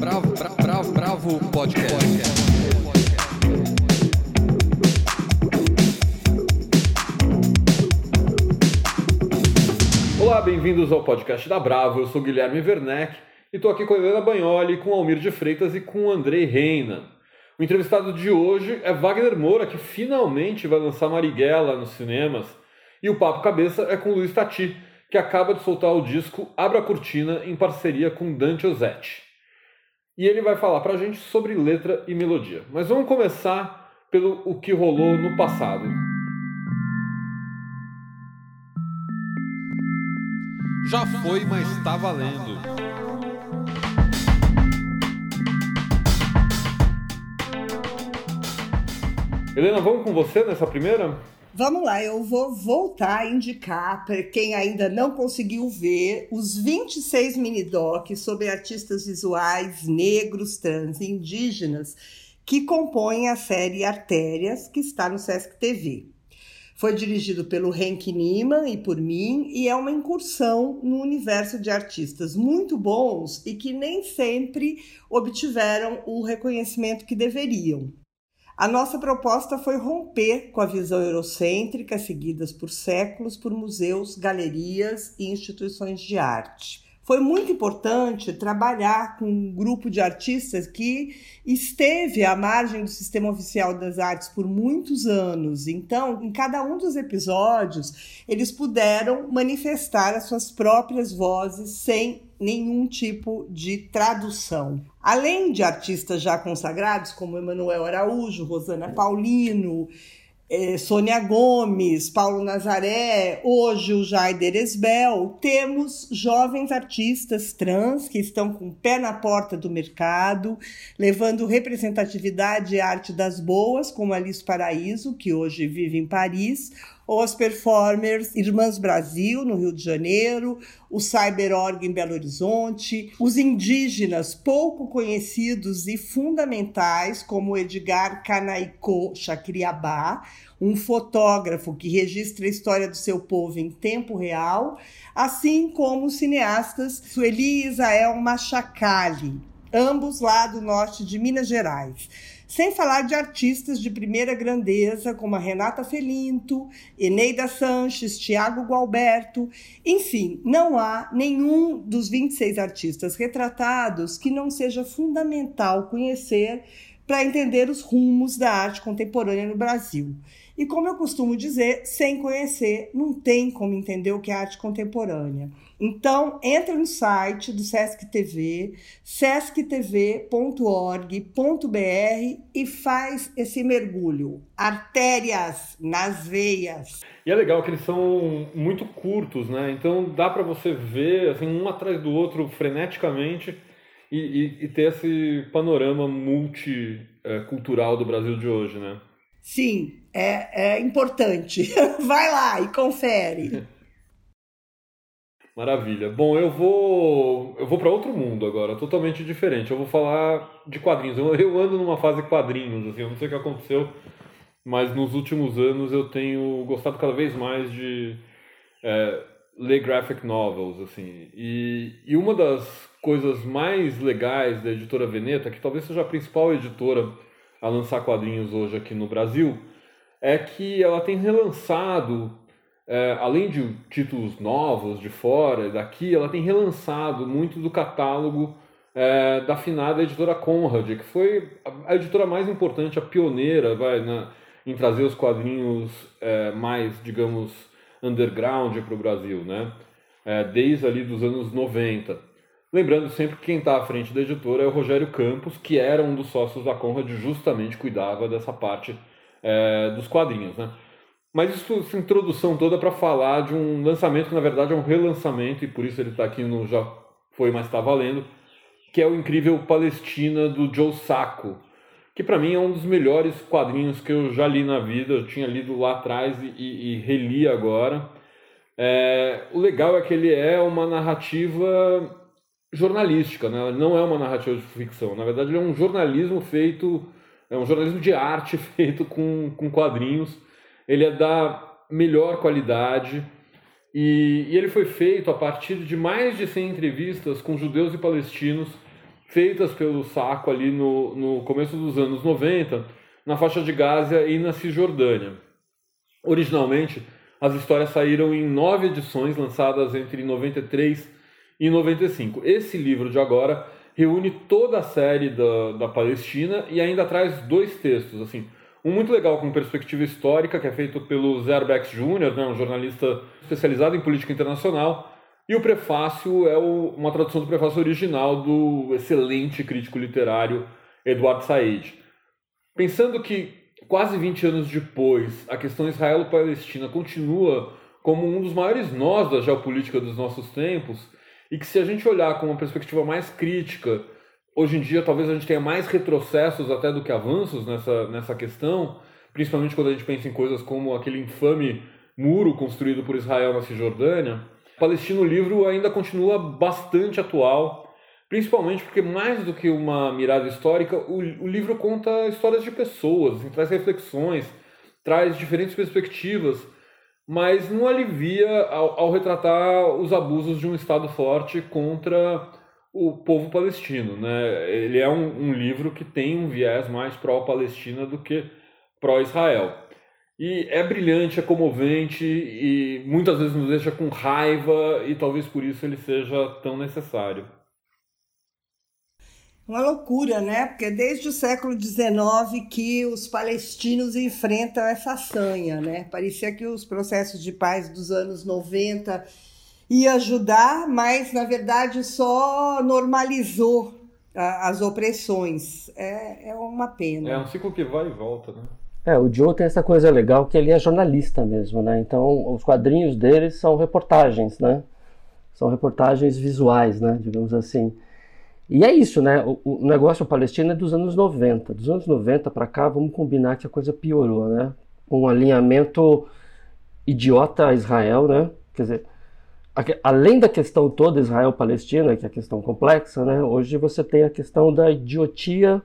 Bravo, bravo, bravo, bravo podcast. Olá, bem-vindos ao podcast da Bravo. Eu sou Guilherme Werneck e estou aqui com a Helena Bagnoli, com Almir de Freitas e com o Andrei Reina. O entrevistado de hoje é Wagner Moura, que finalmente vai lançar Marighella nos cinemas. E o Papo Cabeça é com Luiz Tati, que acaba de soltar o disco Abra a Cortina em parceria com Dante Ozzetti. E ele vai falar pra gente sobre letra e melodia. Mas vamos começar pelo o que rolou no passado. Já foi, mas está valendo. Helena, vamos com você nessa primeira? Vamos lá, eu vou voltar a indicar para quem ainda não conseguiu ver os 26 mini-docs sobre artistas visuais negros, trans e indígenas que compõem a série Artérias, que está no Sesc TV. Foi dirigido pelo Henk Niemann e por mim e é uma incursão no universo de artistas muito bons e que nem sempre obtiveram o reconhecimento que deveriam. A nossa proposta foi romper com a visão eurocêntrica seguidas por séculos por museus, galerias e instituições de arte. Foi muito importante trabalhar com um grupo de artistas que esteve à margem do sistema oficial das artes por muitos anos. Então, em cada um dos episódios, eles puderam manifestar as suas próprias vozes sem nenhum tipo de tradução. Além de artistas já consagrados, como Emanuel Araújo, Rosana Paulino, eh, Sônia Gomes, Paulo Nazaré, hoje o Jaider Esbel, temos jovens artistas trans que estão com o pé na porta do mercado, levando representatividade e arte das boas, como Alice Paraíso, que hoje vive em Paris, ou as performers Irmãs Brasil, no Rio de Janeiro, o Cyberorg em Belo Horizonte, os indígenas pouco conhecidos e fundamentais, como Edgar Canaicô Chacriabá, um fotógrafo que registra a história do seu povo em tempo real, assim como os cineastas Sueli e Isael Machacali, ambos lá do norte de Minas Gerais. Sem falar de artistas de primeira grandeza, como a Renata Felinto, Eneida Sanches, Tiago Gualberto. Enfim, não há nenhum dos 26 artistas retratados que não seja fundamental conhecer para entender os rumos da arte contemporânea no Brasil. E como eu costumo dizer, sem conhecer, não tem como entender o que é arte contemporânea. Então, entra no site do Sesc TV, sesctv.org.br e faz esse mergulho. Artérias nas veias. E é legal que eles são muito curtos, né? Então dá para você ver assim, um atrás do outro freneticamente e, e, e ter esse panorama multicultural do Brasil de hoje, né? Sim, é, é importante. Vai lá e confere. Maravilha. Bom, eu vou eu vou para outro mundo agora, totalmente diferente. Eu vou falar de quadrinhos. Eu, eu ando numa fase quadrinhos, assim, eu não sei o que aconteceu, mas nos últimos anos eu tenho gostado cada vez mais de é, ler graphic novels, assim. E, e uma das coisas mais legais da editora Veneta, que talvez seja a principal editora a lançar quadrinhos hoje aqui no Brasil, é que ela tem relançado é, além de títulos novos de fora e daqui, ela tem relançado muito do catálogo é, da afinada editora Conrad, que foi a, editora mais importante, a pioneira vai, em trazer os quadrinhos é, mais, digamos, underground para o Brasil, né? É, desde ali dos anos 90. Lembrando sempre que quem está à frente da editora é o Rogério Campos, que era um dos sócios da Conrad, justamente cuidava dessa parte é, dos quadrinhos, né? Mas isso, essa introdução toda para falar de um lançamento que na verdade é um relançamento, e por isso ele está aqui no Já Foi, Mas Está Valendo, que é o incrível Palestina do Joe Sacco, que para mim é um dos melhores quadrinhos que eu já li na vida, eu tinha lido lá atrás e, e, reli agora. É, o legal é que ele é uma narrativa jornalística, né? não é uma narrativa de ficção, na verdade ele é um jornalismo feito, é um jornalismo de arte feito com, com quadrinhos, ele é da melhor qualidade e, e, ele foi feito a partir de mais de 100 entrevistas com judeus e palestinos feitas pelo Saco ali no, no começo dos anos 90, na faixa de Gaza e na Cisjordânia. Originalmente, as histórias saíram em nove edições lançadas entre 93 e 95. Esse livro de agora reúne toda a série da, da Palestina e ainda traz dois textos, assim, um muito legal com perspectiva histórica, que é feito pelo Zerbex Jr., né, um jornalista especializado em política internacional, e o prefácio é o, uma tradução do prefácio original do excelente crítico literário Eduardo Said. Pensando que quase 20 anos depois a questão Israelo-Palestina continua como um dos maiores nós da geopolítica dos nossos tempos, e que se a gente olhar com uma perspectiva mais crítica Hoje em dia, talvez a gente tenha mais retrocessos até do que avanços nessa, nessa questão, principalmente quando a gente pensa em coisas como aquele infame muro construído por Israel na Cisjordânia. Palestino, o livro ainda continua bastante atual, principalmente porque, mais do que uma mirada histórica, o, o livro conta histórias de pessoas, assim, traz reflexões, traz diferentes perspectivas, mas não alivia ao, ao retratar os abusos de um Estado forte contra o povo palestino. Né? Ele é um, um livro que tem um viés mais pró-Palestina do que pró-Israel. E é brilhante, é comovente e muitas vezes nos deixa com raiva e talvez por isso ele seja tão necessário. Uma loucura, né? Porque desde o século XIX que os palestinos enfrentam essa sanha, né? Parecia que os processos de paz dos anos 90 ia ajudar, mas na verdade só normalizou as opressões. É, é uma pena. É um ciclo que vai e volta, né? É, o Joe tem essa coisa legal que ele é jornalista mesmo, né? Então os quadrinhos dele são reportagens, né? São reportagens visuais, né? Digamos assim. E é isso, né? O, o negócio palestino é dos anos 90. Dos anos 90 para cá, vamos combinar que a coisa piorou, né? Um alinhamento idiota a Israel, né? Quer dizer, além da questão toda Israel-Palestina, que é a questão complexa, né, hoje você tem a questão da idiotia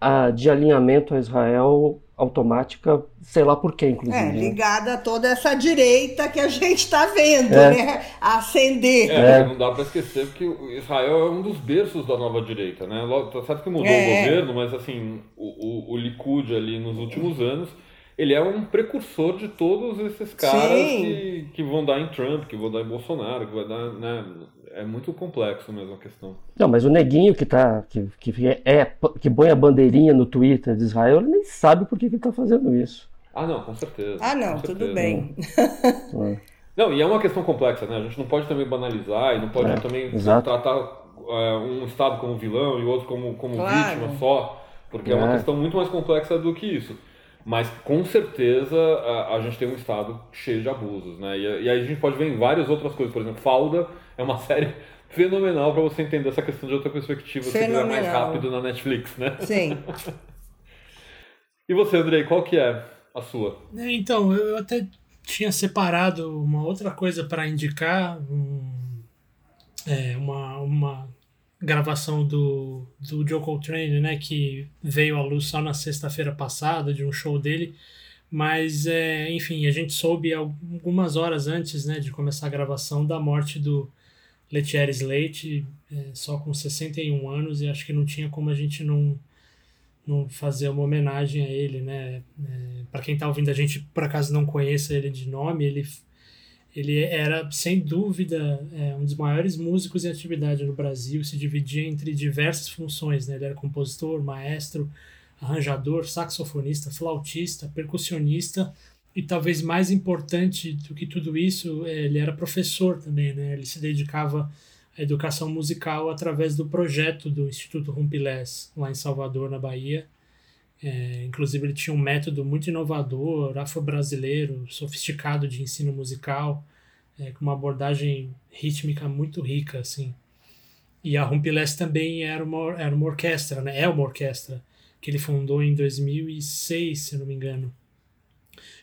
a, de alinhamento a Israel automática, sei lá por quê, inclusive. É, né? ligada a toda essa direita que a gente está vendo, é. né? Acender. É, é, não dá para esquecer que Israel é um dos berços da nova direita, né? Tá certo que mudou é. o governo, mas assim, o, o, o Likud ali nos últimos anos ele é um precursor de todos esses caras que, que vão dar em Trump, que vão dar em Bolsonaro, que vai dar, né? É muito complexo mesmo a questão. Não, mas o neguinho que tá que, que é que põe a bandeirinha no Twitter de Israel, ele nem sabe por que, que ele tá fazendo isso. Ah, não, com certeza. Ah, não, tudo bem. É. Não, e é uma questão complexa, né? A gente não pode também banalizar e não pode é, também exato. tratar é, um Estado como vilão e outro como, como claro. vítima só, porque é. é uma questão muito mais complexa do que isso. Mas com certeza a, a, gente tem um estado cheio de abusos, né? E, e, aí a gente pode ver em várias outras coisas. Por exemplo, Falda é uma série fenomenal para você entender essa questão de outra perspectiva, se quiser mais rápido na Netflix, né? Sim. e você, Andrei, qual que é a sua? É, então, eu até tinha separado uma outra coisa para indicar, um, é, uma, uma gravação do, do Joe Coltrane, né, que veio à luz só na sexta-feira passada, de um show dele, mas, é, enfim, a gente soube algumas horas antes, né, de começar a gravação da morte do Letier Slate, é, só com 61 anos, e acho que não tinha como a gente não, não fazer uma homenagem a ele, né, é, para quem está ouvindo a gente, por acaso não conheça ele de nome, ele ele era, sem dúvida, é, um dos maiores músicos em atividade no Brasil, se dividia entre diversas funções. Né? Ele era compositor, maestro, arranjador, saxofonista, flautista, percussionista e talvez mais importante do que tudo isso, é, ele era professor também. Né? Ele se dedicava à educação musical através do projeto do Instituto Rumpilés, lá em Salvador, na Bahia. É, inclusive, ele tinha um método muito inovador, afro-brasileiro, sofisticado de ensino musical, é, com uma abordagem rítmica muito rica, assim. E a Rumpilés também era uma, era uma orquestra, né? É uma orquestra que ele fundou em 2006, se não me engano.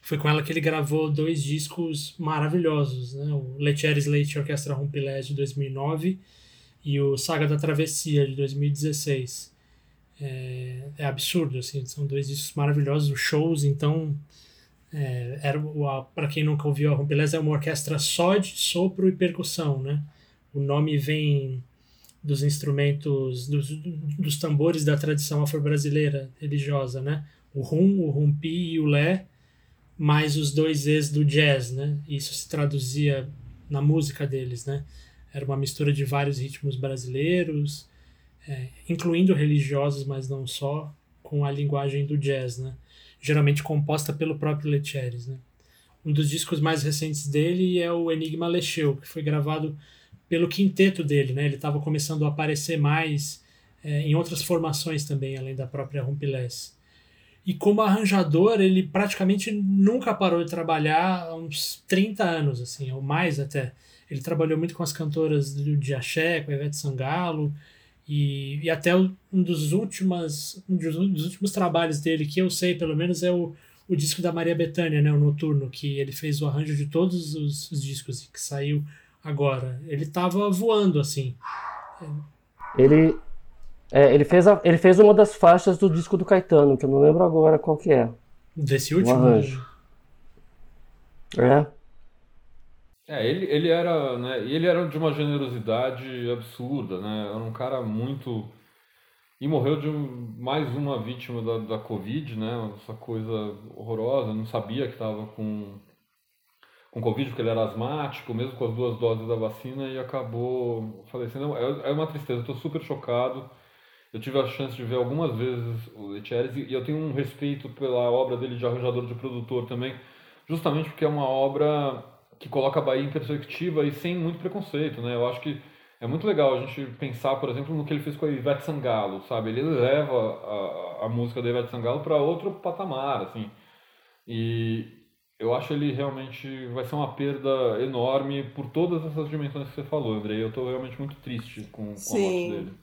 Foi com ela que ele gravou dois discos maravilhosos, né? O Letier Slate Orquestra Rumpilés de 2009 e o Saga da Travessia de 2016 é, é absurdo, assim, são dois discos maravilhosos, shows, então é, era para quem nunca ouviu a Rompelés é uma orquestra só de sopro e percussão, né? O nome vem dos instrumentos, dos, dos tambores da tradição afro-brasileira religiosa, né? O rum, o rumpi e o lé, mais os dois e's do jazz, né? Isso se traduzia na música deles, né? Era uma mistura de vários ritmos brasileiros, é, incluindo religiosos, mas não só, com a linguagem do jazz, né? Geralmente composta pelo próprio Letcheres, né? Um dos discos mais recentes dele é o Enigma Lecheu, que foi gravado pelo quinteto dele, né? Ele estava começando a aparecer mais é, em outras formações também, além da própria Rumpilés. E como arranjador, ele praticamente nunca parou de trabalhar há uns 30 anos, assim, ou mais até. Ele trabalhou muito com as cantoras do de Axé, com a Ivete Sangalo, e, e até um dos, últimos, um dos últimos trabalhos dele, que eu sei pelo menos, é o, o disco da Maria Bethânia, né, o Noturno, que ele fez o arranjo de todos os, os discos, que saiu agora. Ele tava voando, assim. Ele, é, ele, fez a, ele fez uma das faixas do disco do Caetano, que eu não lembro agora qual que é. Desse último? Um arranjo. É. É, ele, ele era, né, ele era de uma generosidade absurda, né? Era um cara muito e morreu de mais uma vítima da, da Covid, né? Essa coisa horrorosa, não sabia que estava com com Covid, porque ele era asmático, mesmo com as duas doses da vacina, e acabou falecendo. É, é uma tristeza, estou super chocado. Eu tive a chance de ver algumas vezes o Letieres e eu tenho um respeito pela obra dele de arranjador de produtor também, justamente porque é uma obra que coloca a Bahia em perspectiva e sem muito preconceito, né? Eu acho que é muito legal a gente pensar, por exemplo, no que ele fez com a Ivete Sangalo, sabe? Ele leva a, a música da Ivete Sangalo para outro patamar, assim. E, eu acho ele realmente vai ser uma perda enorme por todas essas dimensões que você falou, André. Eu estou realmente muito triste com, com a morte dele.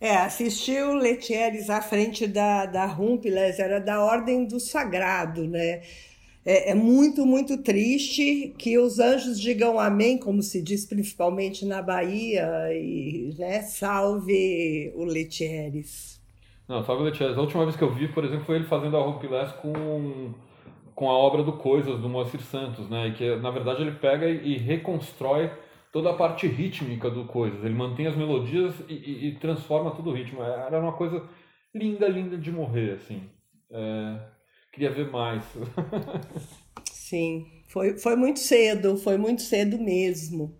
É, assistir o Letieres à frente da, da Rumples era da ordem do sagrado, né? É, é, muito, muito triste que os anjos digam amém, como se diz principalmente na Bahia, e né, salve o Letieres. Não, salve o Letieres. A última vez que eu vi, por exemplo, foi ele fazendo a Rumples com com a obra do Coisas, do Moacir Santos, né? E que, na verdade, ele pega e, reconstrói toda a parte rítmica do Coisas. Ele mantém as melodias e, e, e transforma todo o ritmo. É, era uma coisa linda, linda de morrer, assim. É, queria ver mais. Sim, foi, foi muito cedo, foi muito cedo mesmo.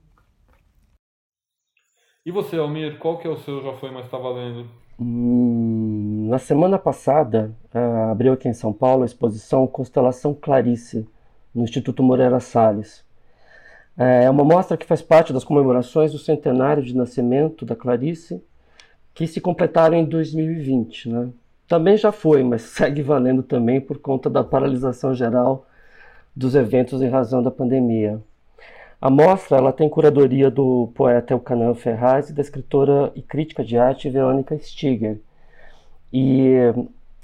E você, Almir, qual que é o seu Já Foi, Mas Tá Valendo? Hum, na semana passada, uh, abriu aqui em São Paulo a exposição Constelação Clarice, no Instituto Moreira Salles. É uma mostra que faz parte das comemorações do centenário de nascimento da Clarice, que se completaram em 2020. Né? Também já foi, mas segue valendo também por conta da paralisação geral dos eventos em razão da pandemia. A mostra ela tem curadoria do poeta Elcanan Ferraz e da escritora e crítica de arte Verônica Stiger. E,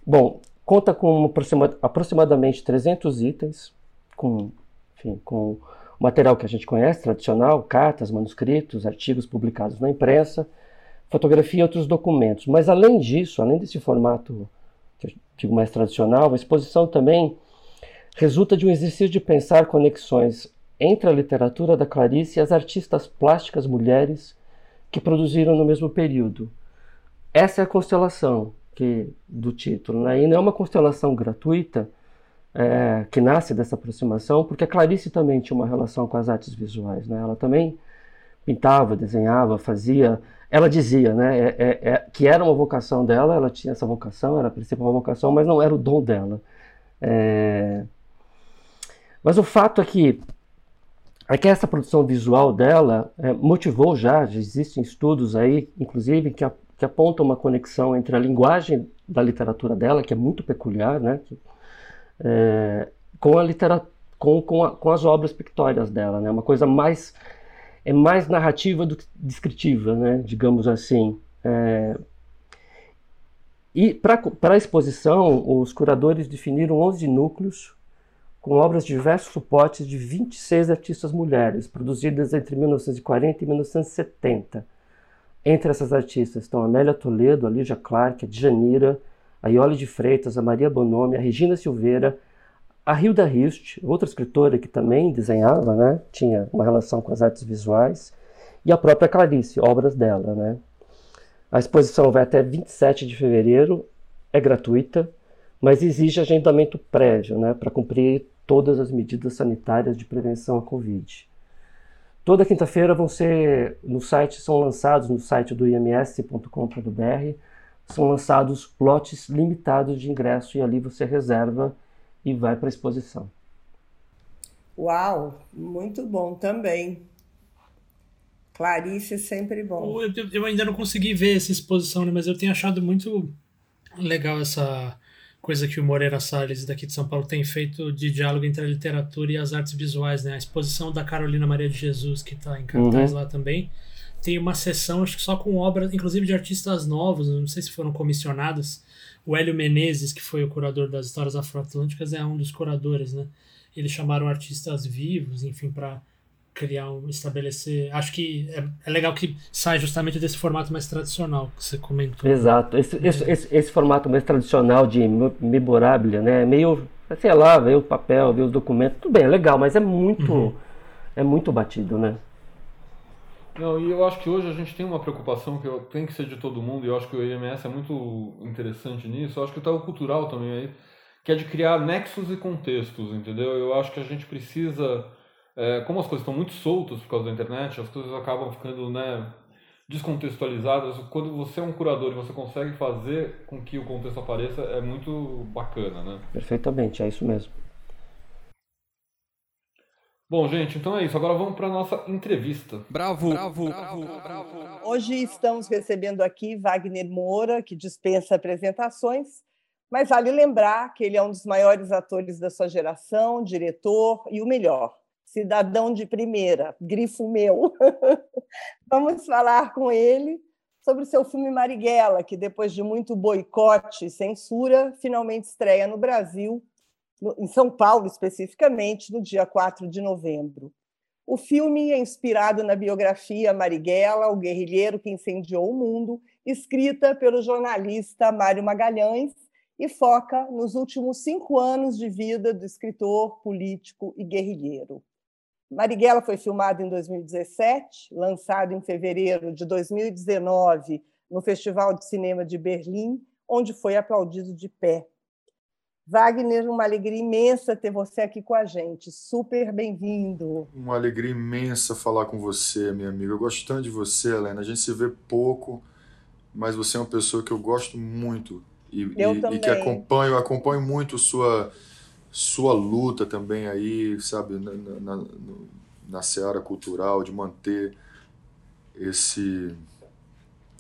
bom, conta com aproximadamente 300 itens, com, enfim, com material que a gente conhece, tradicional, cartas, manuscritos, artigos publicados na imprensa, fotografia e outros documentos. Mas, além disso, além desse formato que eu digo mais tradicional, a exposição também resulta de um exercício de pensar conexões entre a literatura da Clarice e as artistas plásticas mulheres que produziram no mesmo período. Essa é a constelação que, do título, né? e não é uma constelação gratuita é, que nasce dessa aproximação, porque a Clarice também tinha uma relação com as artes visuais. Né? Ela também pintava, desenhava, fazia. Ela dizia né, é, é, é que era uma vocação dela, ela tinha essa vocação, era a principal vocação, mas não era o dom dela. É, mas o fato é que é que essa produção visual dela é, motivou já, já existem estudos aí, inclusive, que, a, que apontam uma conexão entre a linguagem da literatura dela, que é muito peculiar, né, que, é, com, a literatura, com, com, com, as obras pictóricas dela, né, uma coisa mais é mais narrativa do que descritiva, né, digamos assim. É, e para a exposição, os curadores definiram 11 núcleos com obras de diversos suportes de 26 artistas mulheres, produzidas entre 1940 e 1970. Entre essas artistas estão Amélia Toledo, a Lígia Clark, a Djanira, a Iole de Freitas, a Maria Bonomi, a Regina Silveira, a Hilda Hilst, outra escritora que também desenhava, né? tinha uma relação com as artes visuais, e a própria Clarice, obras dela. Né? A exposição vai até 27 de fevereiro, é gratuita, mas exige agendamento prévio né, para cumprir todas as medidas sanitárias de prevenção à Covid. Toda quinta-feira vão ser no site são lançados no site do ims.com.br são lançados lotes limitados de ingresso e ali você reserva e vai para a exposição. Uau, muito bom também. Clarice é sempre bom. Eu, eu, ainda não consegui ver essa exposição, né, mas eu tenho achado muito legal essa coisa que o Moreira Salles daqui de São Paulo tem feito de diálogo entre a literatura e as artes visuais, né? A exposição da Carolina Maria de Jesus que está em cartaz uhum. lá também tem uma sessão, acho que só com obras, inclusive de artistas novos, não sei se foram comissionadas. O Hélio Menezes, que foi o curador das histórias afroatlânticas, é um dos curadores, né? Eles chamaram artistas vivos, enfim, para criar um, estabelecer. Acho que é, é, legal que sai justamente desse formato mais tradicional que você comentou. Exato. Esse, esse, esse, esse formato mais tradicional de memorabilia, né? Meio, sei lá, ver o papel, ver os documentos, tudo bem, é legal, mas é muito, uhum. é muito batido, né? Não, e eu acho que hoje a gente tem uma preocupação que tem que ser de todo mundo, e eu acho que o IMS é muito interessante nisso. Eu acho que está o cultural também aí, que é de criar nexos e contextos, entendeu? Eu acho que a gente precisa, é, como as coisas estão muito soltas por causa da internet, as coisas acabam ficando né, descontextualizadas. Quando você é um curador e você consegue fazer com que o contexto apareça, é muito bacana, né? Perfeitamente, é isso mesmo. Bom, gente, então é isso. Agora vamos para a nossa entrevista. Bravo, bravo, bravo, bravo. Hoje estamos recebendo aqui Wagner Moura, que dispensa apresentações, mas vale lembrar que ele é um dos maiores atores da sua geração, diretor e o melhor, cidadão de primeira, grifo meu. vamos falar com ele sobre o seu filme Marighella, que depois de muito boicote e censura, finalmente estreia no Brasil em São Paulo especificamente, no dia 4 de novembro. O filme é inspirado na biografia Marighella, o guerrilheiro que incendiou o mundo, escrita pelo jornalista Mário Magalhães, e foca nos últimos cinco anos de vida do escritor, político e guerrilheiro. Marighella foi filmado em 2017, lançado em fevereiro de 2019 no Festival de Cinema de Berlim, onde foi aplaudido de pé Wagner, uma alegria imensa ter você aqui com a gente. Super bem-vindo. Uma alegria imensa falar com você, minha amiga. Eu gosto tanto de você, Helena. A gente se vê pouco, mas você é uma pessoa que eu gosto muito e, eu e, e que acompanho, acompanho muito sua sua luta também aí, sabe, na, na, na seara cultural de manter esse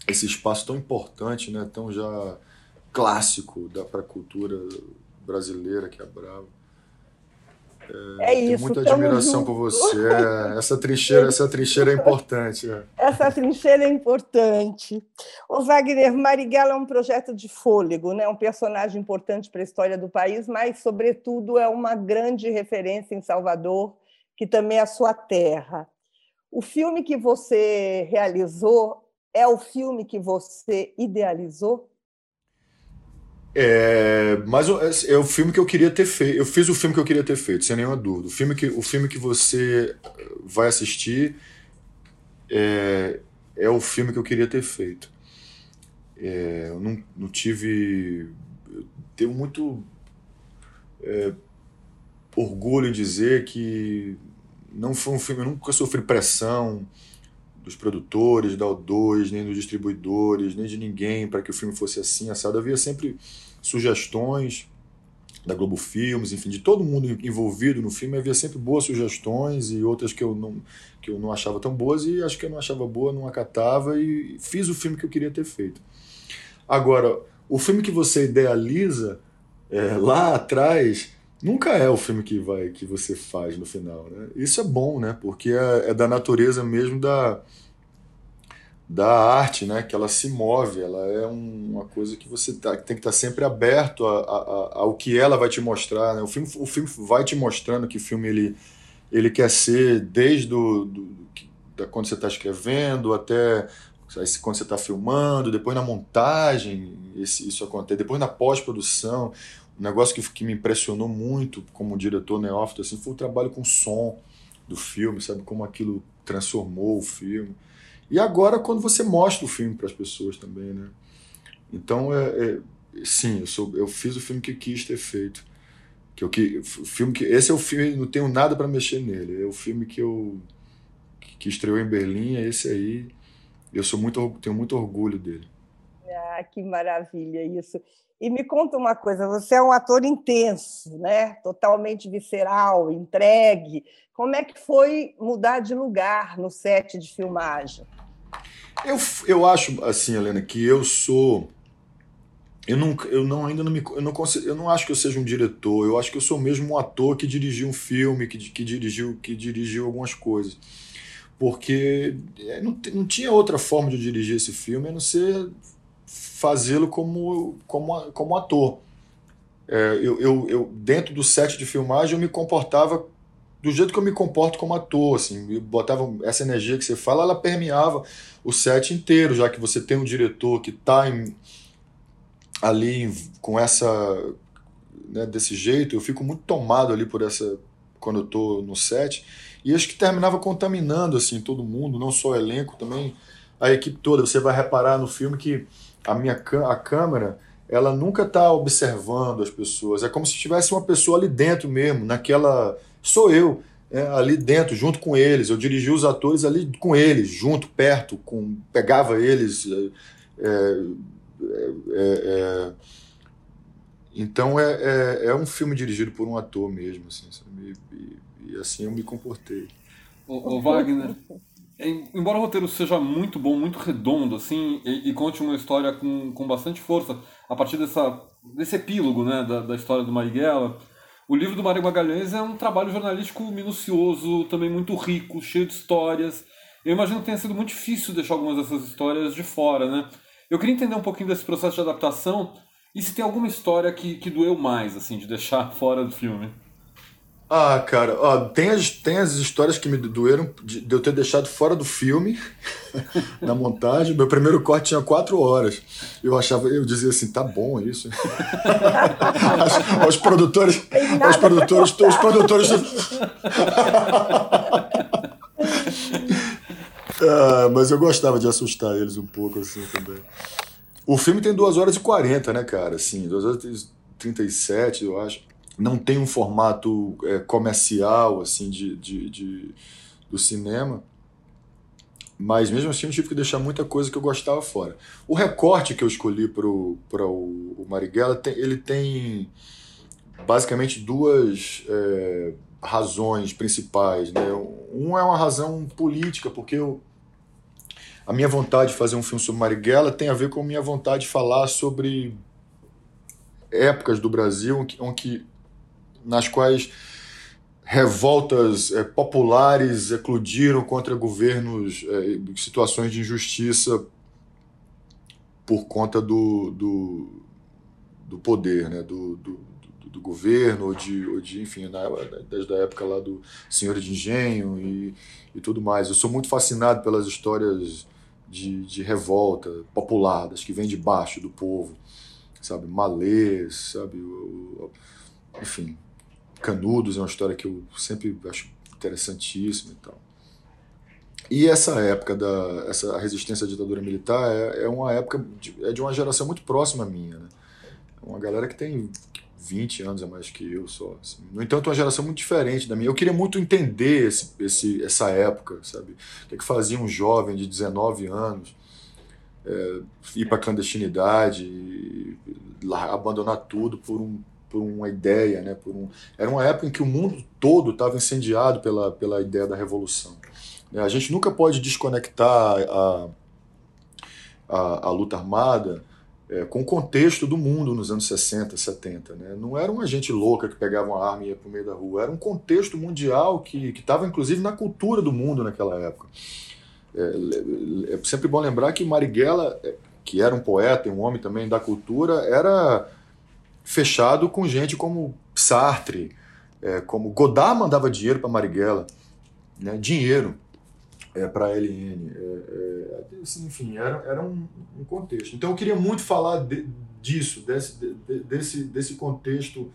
esse espaço tão importante, né, tão já clássico da para a cultura brasileira que é brava. É, é isso. Tenho muita admiração por você. É, essa trincheira, essa trincheira é importante. É. Essa trincheira é importante. O Wagner Marighella é um projeto de fôlego, né? Um personagem importante para a história do país, mas sobretudo é uma grande referência em Salvador, que também é a sua terra. O filme que você realizou é o filme que você idealizou? É, mas é, é o filme que eu queria ter feito. Eu fiz o filme que eu queria ter feito, sem nenhuma dúvida. O filme que, o filme que você vai assistir é, é o filme que eu queria ter feito. É, eu não, não tive. Eu tenho muito é, orgulho em dizer que não foi um filme. Eu nunca sofri pressão dos produtores, da O2, nem dos distribuidores, nem de ninguém para que o filme fosse assim, assado. Havia sempre sugestões da Globo Filmes, enfim, de todo mundo envolvido no filme, havia sempre boas sugestões e outras que eu não, que eu não achava tão boas e acho que eu não achava boa, não acatava e fiz o filme que eu queria ter feito. Agora, o filme que você idealiza é, lá atrás nunca é o filme que vai que você faz no final, né? Isso é bom, né? Porque é, é da natureza mesmo da da arte, né? Que ela se move, ela é um, uma coisa que você tá, tem que estar tá sempre aberto a, a, a, ao que ela vai te mostrar. Né? O filme o filme vai te mostrando que filme ele ele quer ser desde do, do quando você está escrevendo até quando você está filmando, depois na montagem, esse, isso acontece, depois na pós-produção. Um negócio que, que me impressionou muito como diretor neófito assim, foi o trabalho com som do filme, sabe? Como aquilo transformou o filme. E agora quando você mostra o filme para as pessoas também, né? Então, é, é, sim, eu, sou, eu fiz o filme que quis ter feito. Que eu, que, filme que, esse é o filme, não tenho nada para mexer nele. É o filme que eu que estreou em Berlim, é esse aí. Eu sou muito, tenho muito orgulho dele. Ah, que maravilha isso. E me conta uma coisa, você é um ator intenso, né? Totalmente visceral, entregue. Como é que foi mudar de lugar no set de filmagem? Eu, eu acho assim, Helena, que eu sou eu não, eu não ainda não me eu não eu não acho que eu seja um diretor, eu acho que eu sou mesmo um ator que dirigiu um filme, que, que dirigiu que dirigiu algumas coisas. Porque é, não, não tinha outra forma de dirigir esse filme a não ser fazê-lo como, como, como ator. É, eu, eu, eu, dentro do set de filmagem, eu me comportava do jeito que eu me comporto como ator, assim, eu botava essa energia que você fala, ela permeava o set inteiro, já que você tem um diretor que está ali com essa, né, desse jeito, eu fico muito tomado ali por essa, quando eu estou no set, e acho que terminava contaminando, assim, todo mundo, não só o elenco, também a equipe toda, você vai reparar no filme que a minha a câmera ela nunca está observando as pessoas. É como se tivesse uma pessoa ali dentro mesmo, naquela. Sou eu, é, ali dentro, junto com eles. Eu dirigi os atores ali com eles, junto, perto, com pegava eles. É, é, é, é então é, é, um filme dirigido por um ator mesmo, assim, e, e, e, assim eu me comportei. O, o Wagner, embora o roteiro seja muito bom, muito redondo, assim, e, e, conte uma história com, com bastante força, a partir dessa, desse epílogo né, da, da história do Marighella, o livro do Mário Magalhães é um trabalho jornalístico minucioso, também muito rico, cheio de histórias. Eu imagino que tenha sido muito difícil deixar algumas dessas histórias de fora, né? Eu queria entender um pouquinho desse processo de adaptação e se tem alguma história que, que doeu mais, assim, de deixar fora do filme. Ah, cara, ó, tem, as, tem as histórias que me doeram de, de eu ter deixado fora do filme, na montagem. Meu primeiro corte tinha quatro horas. Eu achava, eu dizia assim, tá bom isso. os, os produtores, os produtores, os produtores. ah, mas eu gostava de assustar eles um pouco assim também. O filme tem 2 horas e 40, né, cara? Assim, 2 horas e 37, eu acho não tem um formato é, comercial assim de, de, de, do cinema mas mesmo assim eu tive que deixar muita coisa que eu gostava fora. O recorte que eu escolhi para o, Marighella tem, ele tem basicamente duas é, razões principais né? Um é uma razão política porque eu a minha vontade de fazer um filme sobre Marighella tem a ver com a minha vontade de falar sobre épocas do Brasil em que nas quais revoltas é, populares eclodiram contra governos, é, situações de injustiça por conta do, do, do poder, né? do, do, do, governo, ou de, ou de enfim, na, desde a época lá do Senhor de Engenho e, e tudo mais. Eu sou muito fascinado pelas histórias de, de revolta popular, das que vêm de baixo do povo, sabe? Malês, sabe? Enfim, Canudos é uma história que eu sempre acho interessantíssima e tal. E essa época da essa resistência à ditadura militar é, é uma época de, é de uma geração muito próxima à minha, né? Uma galera que tem 20 anos a mais que eu só. Assim. No entanto, uma geração muito diferente da minha. Eu queria muito entender esse, esse, essa época, sabe? O que, é que fazia um jovem de 19 anos é, ir para clandestinidade, abandonar tudo por um por uma ideia, né? Por um... Era uma época em que o mundo todo estava incendiado pela, pela ideia da revolução. A gente nunca pode desconectar a, a, a luta armada é, com o contexto do mundo nos anos 60, 70. Né? Não era uma gente louca que pegava uma arma e ia para o meio da rua, era um contexto mundial que estava inclusive na cultura do mundo naquela época. É, é sempre bom lembrar que Marighella, é, que era um poeta e um homem também da cultura, era fechado com gente como Sartre, é, como Godard mandava dinheiro para Marighella, né, dinheiro é, para a LN. É, assim, enfim, era, era um, um, contexto. Então eu queria muito falar de, disso, desse, de, desse, desse contexto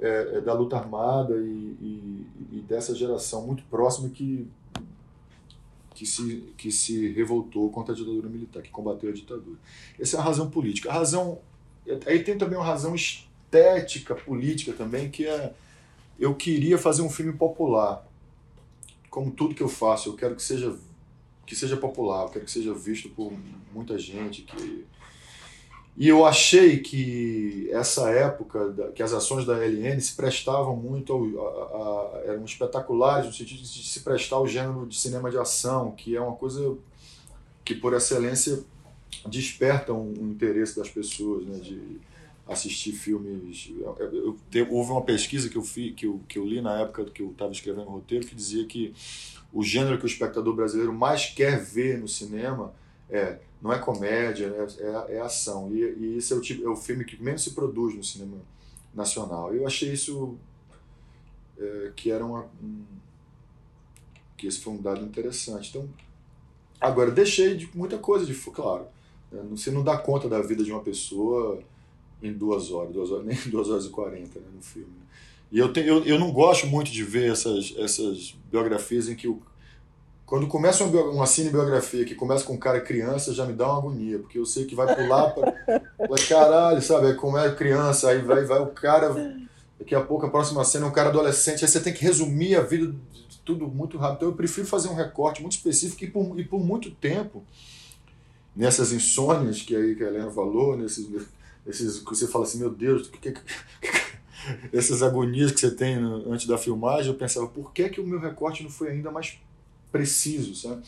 é, é, da luta armada e, e, e, dessa geração muito próxima que, que se, que se revoltou contra a ditadura militar, que combateu a ditadura. Essa é a razão política. A razão. Aí tem também uma razão estética, política também, que é. Eu queria fazer um filme popular. Como tudo que eu faço, eu quero que seja que seja popular, eu quero que seja visto por muita gente, que e eu achei que essa época, que as ações da LN se prestavam muito, ao, a, a, eram espetaculares no sentido de se prestar ao gênero de cinema de ação, que é uma coisa que, por excelência, desperta um, um interesse das pessoas, né, de assistir filmes. Eu, eu, houve uma pesquisa que eu, fi, que, eu, que eu li na época que eu estava escrevendo o roteiro que dizia que o gênero que o espectador brasileiro mais quer ver no cinema é não é comédia, né? é, é ação. E, e esse é o, tipo, é o filme que menos se produz no cinema nacional. Eu achei isso é, que era uma, um, que esse foi um dado interessante. Então, agora deixei de muita coisa de claro. Né? Você não dá conta da vida de uma pessoa em duas horas, duas horas nem duas horas e quarenta né, no filme. E eu, te, eu, eu não gosto muito de ver essas, essas biografias em que o, quando começa uma, uma cinebiografia que começa com um cara criança, já me dá uma agonia, porque eu sei que vai pular para. Caralho, sabe? Aí como é criança, aí vai, vai o cara. Daqui a pouco a próxima cena é um cara adolescente, aí você tem que resumir a vida de tudo muito rápido. Então eu prefiro fazer um recorte muito específico e por, e por muito tempo, nessas insônias que aí que a Helena falou, nesses, nesses que você fala assim, meu Deus, que, que, que, essas agonias que você tem antes da filmagem, eu pensava, por que, que o meu recorte não foi ainda mais preciso, sabe?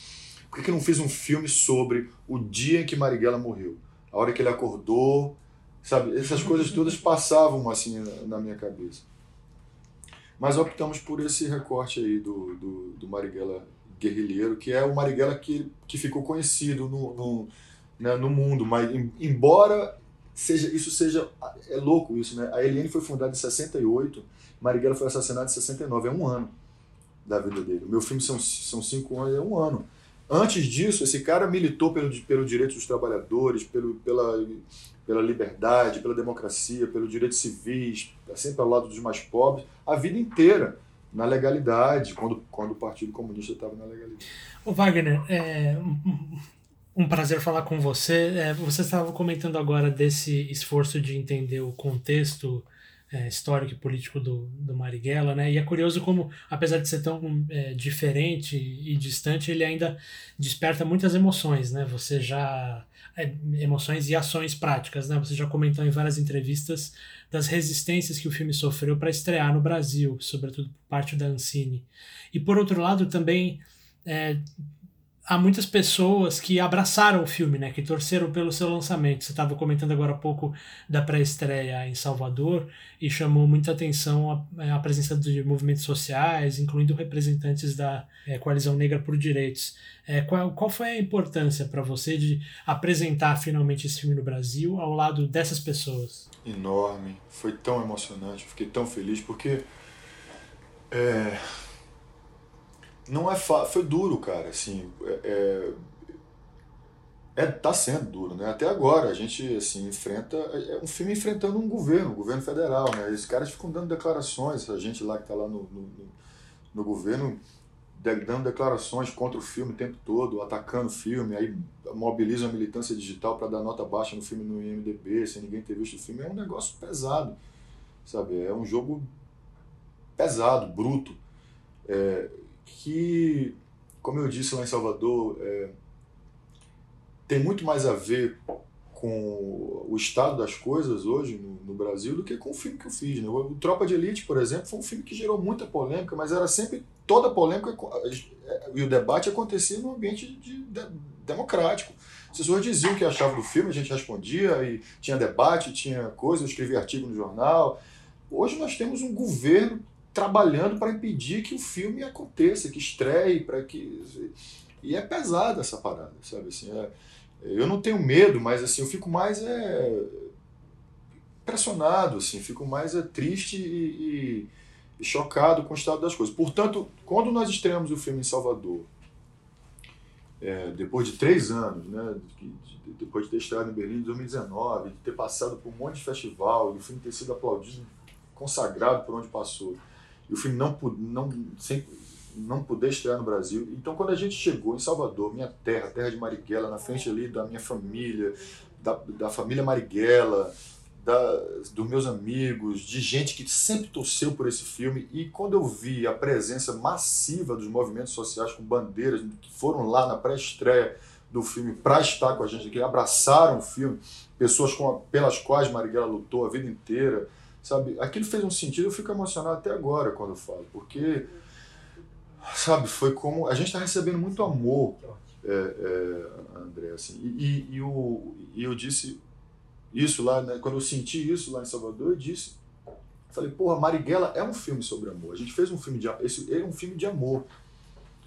Por que, que não fiz um filme sobre o dia em que Marighella morreu? A hora que ele acordou, sabe? Essas coisas todas passavam assim na, minha cabeça. Mas optamos por esse recorte aí do, do, do Marighella guerrilheiro, que é o Marighella que, que ficou conhecido no, no, né, no mundo. Mas, embora seja isso seja... É louco isso, né? A Eliane foi fundada em 68, Marighella foi assassinado em 69, é um ano da vida dele. O meu filme são, são cinco anos, é um ano. Antes disso, esse cara militou pelo, pelo direito dos trabalhadores, pelo, pela, pela liberdade, pela democracia, pelo direitos civis, tá sempre ao lado dos mais pobres, a vida inteira, na legalidade, quando, quando o Partido Comunista estava na legalidade. O Wagner, é um prazer falar com você. É, você estava comentando agora desse esforço de entender o contexto é, histórico e político do, do Marighella, né? E é curioso como, apesar de ser tão é, diferente e distante, ele ainda desperta muitas emoções, né? Você já é, emoções e ações práticas, né? Você já comentou em várias entrevistas das resistências que o filme sofreu para estrear no Brasil, sobretudo por parte da Ancine. E por outro lado, também é, há muitas pessoas que abraçaram o filme, né, que torceram pelo seu lançamento. Você estava comentando agora há pouco da pré-estreia em Salvador e chamou muita atenção a, é, a, presença de movimentos sociais, incluindo representantes da é, Coalizão Negra por Direitos. É, qual, qual foi a importância para você de apresentar finalmente esse filme no Brasil ao lado dessas pessoas? Enorme, foi tão emocionante, fiquei tão feliz porque é não é foi duro, cara, assim, é, é, é, tá sendo duro, né? Até agora a gente, assim, enfrenta, é, é um filme enfrentando um governo, um governo federal, né? Esses caras ficam dando declarações, a gente lá que tá lá no, no, no governo dando declarações contra o filme o tempo todo, atacando o filme, aí mobilizam a militância digital para dar nota baixa no filme no IMDB, sem ninguém ter visto o filme, é um negócio pesado, sabe? É um jogo pesado, bruto. É, que, como eu disse lá em Salvador, é, tem muito mais a ver com o estado das coisas hoje no, no, Brasil do que com o filme que eu fiz. Né? O Tropa de Elite, por exemplo, foi um filme que gerou muita polêmica, mas era sempre toda polêmica é, e o debate acontecia num ambiente de, de, democrático. As pessoas diziam o que achavam do filme, a gente respondia e tinha debate, tinha coisa, eu escrevia artigo no jornal. Hoje nós temos um governo trabalhando para impedir que o filme aconteça, que estreie, para que e é pesada essa parada, sabe assim. É... eu não tenho medo, mas assim eu fico mais é pressionado, assim, fico mais é, triste e, e, chocado com o estado das coisas. Portanto, quando nós estreamos o filme em Salvador, é, depois de três anos, né, de, de, depois de ter estreado em Berlim em 2019, de ter passado por um monte de festival, e o filme ter sido aplaudido, consagrado por onde passou, e o filme não, não sem, não poder estrear no Brasil. Então, quando a gente chegou em Salvador, minha terra, terra de Marighella, na frente ali da minha família, da, da família Marighella, da, dos meus amigos, de gente que sempre torceu por esse filme, e quando eu vi a presença massiva dos movimentos sociais com bandeiras que foram lá na pré-estreia do filme para estar com a gente, que abraçaram o filme, pessoas com, pelas quais Marighella lutou a vida inteira, sabe? Aquilo fez um sentido, eu fico emocionado até agora quando eu falo, porque sabe, foi como. A gente está recebendo muito amor, é, é, André, assim. E, e, e, o, e eu disse isso lá, né, quando eu senti isso lá em Salvador, eu disse. Falei, porra, Marighella é um filme sobre amor. A gente fez um filme de esse é um filme de amor.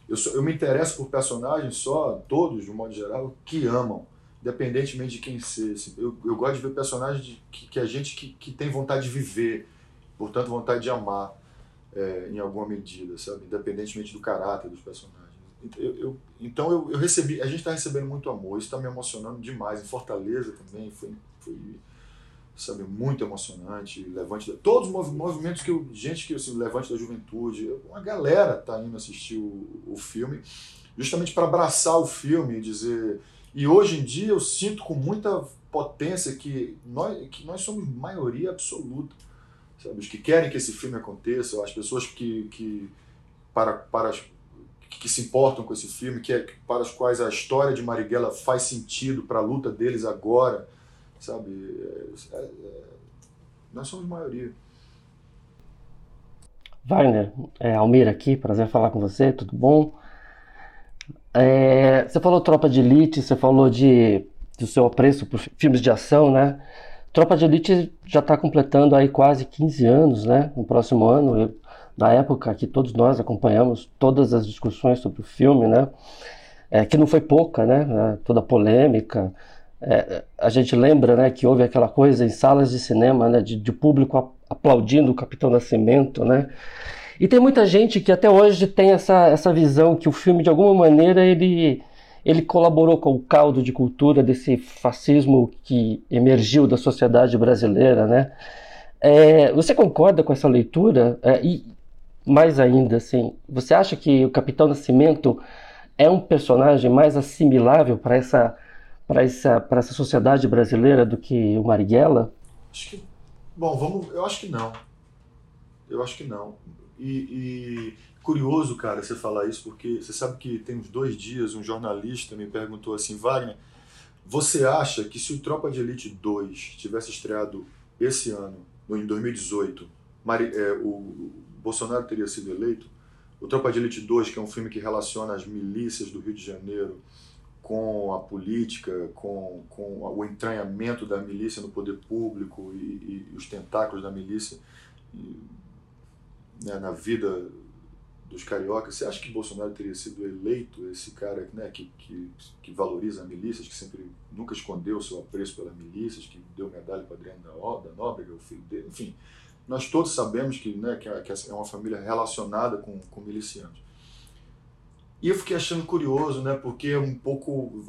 Eu, sou, eu me interesso por personagens só, todos, de um modo geral, que amam, independentemente de quem seja. Eu, eu gosto de ver personagens de, que, que a gente que, que tem vontade de viver, portanto, vontade de amar é, em alguma medida, sabe? Independentemente do caráter dos personagens. Eu, eu, então eu, eu, recebi, a gente está recebendo muito amor, isso está me emocionando demais. Em Fortaleza também foi, foi sabe, muito emocionante. Levante da, todos os movimentos que eu, gente que assim, Levante da Juventude, uma galera está indo assistir o, o filme, justamente para abraçar o filme e dizer. E hoje em dia eu sinto com muita potência que nós, que nós somos maioria absoluta sabe? Os que querem que esse filme aconteça, as pessoas que, que para, para que se importam com esse filme, que é, para as quais a história de Marighella faz sentido para a luta deles agora, sabe? É, é, nós somos maioria. Wagner, é, Almir aqui, prazer falar com você, tudo bom? É, você falou Tropa de Elite, você falou de, do seu apreço por filmes de ação, né? Tropa de Elite já está completando aí quase 15 anos, né? No próximo ano, eu, na época que todos nós acompanhamos todas as discussões sobre o filme, né? É, que não foi pouca, né? É, toda a polêmica. É, a gente lembra, né, que houve aquela coisa em salas de cinema, né, de, de público aplaudindo o Capitão Nascimento, né? E tem muita gente que até hoje tem essa, essa visão que o filme, de alguma maneira, ele ele colaborou com o caldo de cultura desse fascismo que emergiu da sociedade brasileira, né? É, você concorda com essa leitura? É, e mais ainda, assim, você acha que o Capitão Nascimento é um personagem mais assimilável para essa para essa para essa sociedade brasileira do que o Marighella? Acho que, bom, vamos, eu acho que não. Eu acho que não. E, curioso, cara, você falar isso, porque você sabe que tem uns dois dias um jornalista me perguntou assim, Wagner, você acha que se o Tropa de Elite 2 tivesse estreado esse ano, em 2018, Mari, é, o Bolsonaro teria sido eleito? O Tropa de Elite 2, que é um filme que relaciona as milícias do Rio de Janeiro com a política, com, com o entranhamento da milícia no poder público e, e os tentáculos da milícia e, né, na vida dos cariocas, você acha que Bolsonaro teria sido eleito esse cara né, que, que, que valoriza milícias, que sempre nunca escondeu seu apreço pelas milícias, que deu medalha para Adriano da, da Nóbrega, o filho dele, enfim. Nós todos sabemos que, né, que, é uma família relacionada com, com milicianos. E eu fiquei achando curioso, né, porque é um pouco.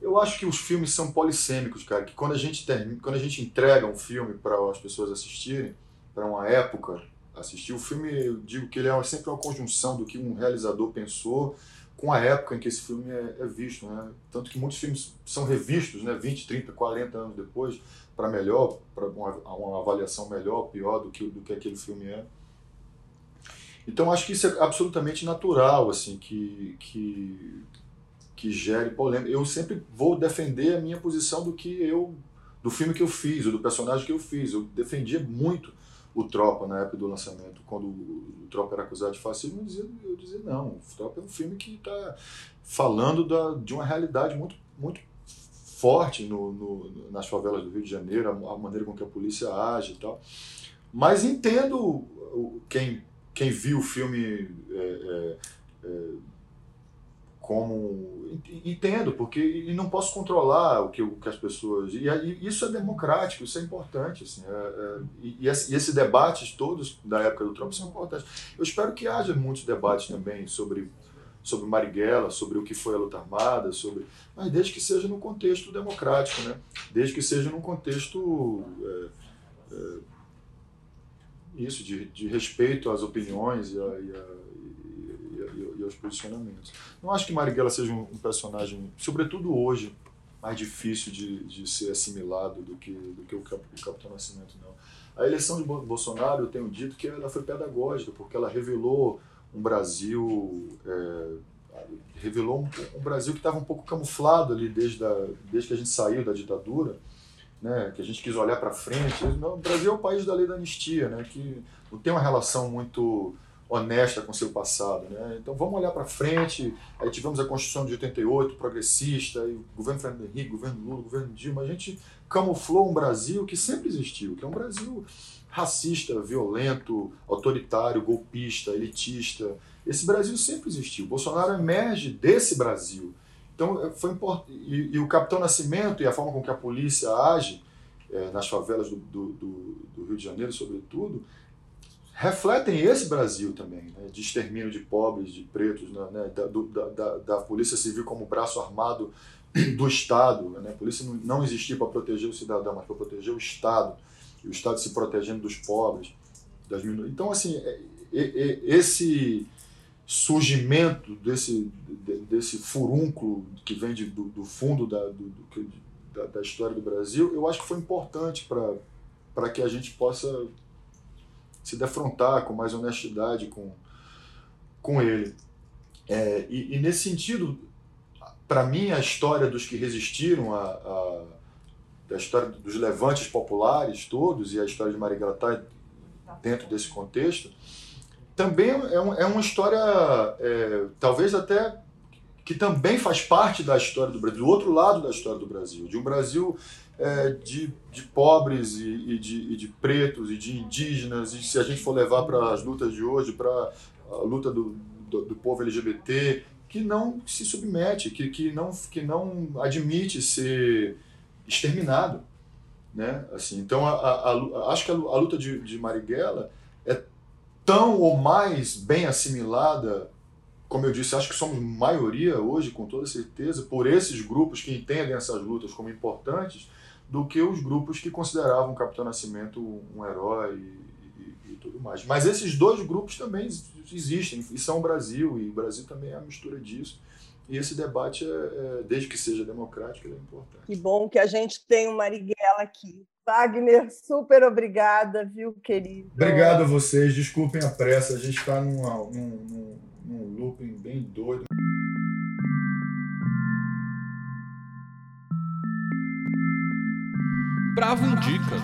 Eu acho que os filmes são polissêmicos, cara, que quando a gente, termina, quando a gente entrega um filme para as pessoas assistirem, para uma época, assistir. O filme, eu digo que ele é sempre uma conjunção do que um realizador pensou com a época em que esse filme é, é visto. Né? Tanto que muitos filmes são revistos né? 20, 30, 40 anos depois para melhor, para uma, uma, avaliação melhor, pior do que, do que aquele filme é. Então acho que isso é absolutamente natural, assim, que, que, que gere polêmica. Eu sempre vou defender a minha posição do que eu, do filme que eu fiz, ou do personagem que eu fiz. Eu defendia muito o Tropa na época do lançamento, quando o Tropa era acusado de fascismo, eu dizia, eu dizia não, o Tropa é um filme que está falando da, de uma realidade muito, muito forte no, no, nas favelas do Rio de Janeiro, a, a, maneira com que a polícia age e tal. Mas entendo quem, quem viu o filme é, é, é, como entendo porque e não posso controlar o que, o que as pessoas e, e isso é democrático isso é importante assim é, é, e, e, esse, e debates todos da época do Trump são importantes. Eu espero que haja muitos debates também sobre sobre Marighella sobre o que foi a luta armada sobre mas desde que seja no contexto democrático né? Desde que seja num contexto é, é isso de, de respeito às opiniões e a, os posicionamentos. Não acho que Marighella seja um, um personagem, sobretudo hoje, mais difícil de, de ser assimilado do que, do que o, Cap, o Capitão Nascimento, não. A eleição de Bolsonaro, eu tenho dito que ela foi pedagógica, porque ela revelou um Brasil é, revelou um, um Brasil que estava um pouco camuflado ali desde, a, desde que a gente saiu da ditadura, né, que a gente quis olhar para frente. O Brasil é o país da lei da anistia, né, que não tem uma relação muito honesta com seu passado. Né? Então vamos olhar para frente. Aí tivemos a Constituição de 88, progressista, e governo Fernando Henrique, governo Lula, governo Dilma. A gente camuflou um Brasil que sempre existiu, que é um Brasil racista, violento, autoritário, golpista, elitista. Esse Brasil sempre existiu. Bolsonaro emerge desse Brasil. Então, é, foi importante. E, o Capitão Nascimento e a forma com que a polícia age é, nas favelas do, do, do, Rio de Janeiro, sobretudo, refletem esse Brasil também, né, de extermínio de pobres, de pretos, né, né da, do, da, da, Polícia Civil como braço armado do Estado. Né, a polícia não, não existia para proteger o cidadão, mas para proteger o Estado. E o Estado se protegendo dos pobres. Das Então, assim, é, é, é, esse surgimento desse, desse furúnculo que vem de, do, do, fundo da, do, da, da, história do Brasil, eu acho que foi importante para que a gente possa se defrontar com mais honestidade com, com ele. É, e, e, nesse sentido, para mim, a história dos que resistiram, a, a, a, história dos levantes populares todos e a história de Marighella está dentro desse contexto, também é, um, é uma história, é, talvez até que também faz parte da história do Brasil, do outro lado da história do Brasil, de um Brasil é, de, de pobres e, e, de, e de pretos e de indígenas, e se a gente for levar para as lutas de hoje, para a luta do, do, do, povo LGBT, que não se submete, que, que, não, que não admite ser exterminado. Né? Assim, então, a, a, a, acho que a, luta de, de Marighella é tão ou mais bem assimilada, como eu disse, acho que somos maioria hoje, com toda certeza, por esses grupos que entendem essas lutas como importantes, do que os grupos que consideravam o Capitão Nascimento um herói e, e, e, tudo mais. Mas esses dois grupos também existem e são o Brasil, e o Brasil também é a mistura disso. E esse debate, é, é, desde que seja democrático, ele é importante. Que bom que a gente tem o Marighella aqui. Wagner, super obrigada, viu, querido? Obrigado a vocês. Desculpem a pressa, a gente está num, num, num looping bem doido. Bravo Indica.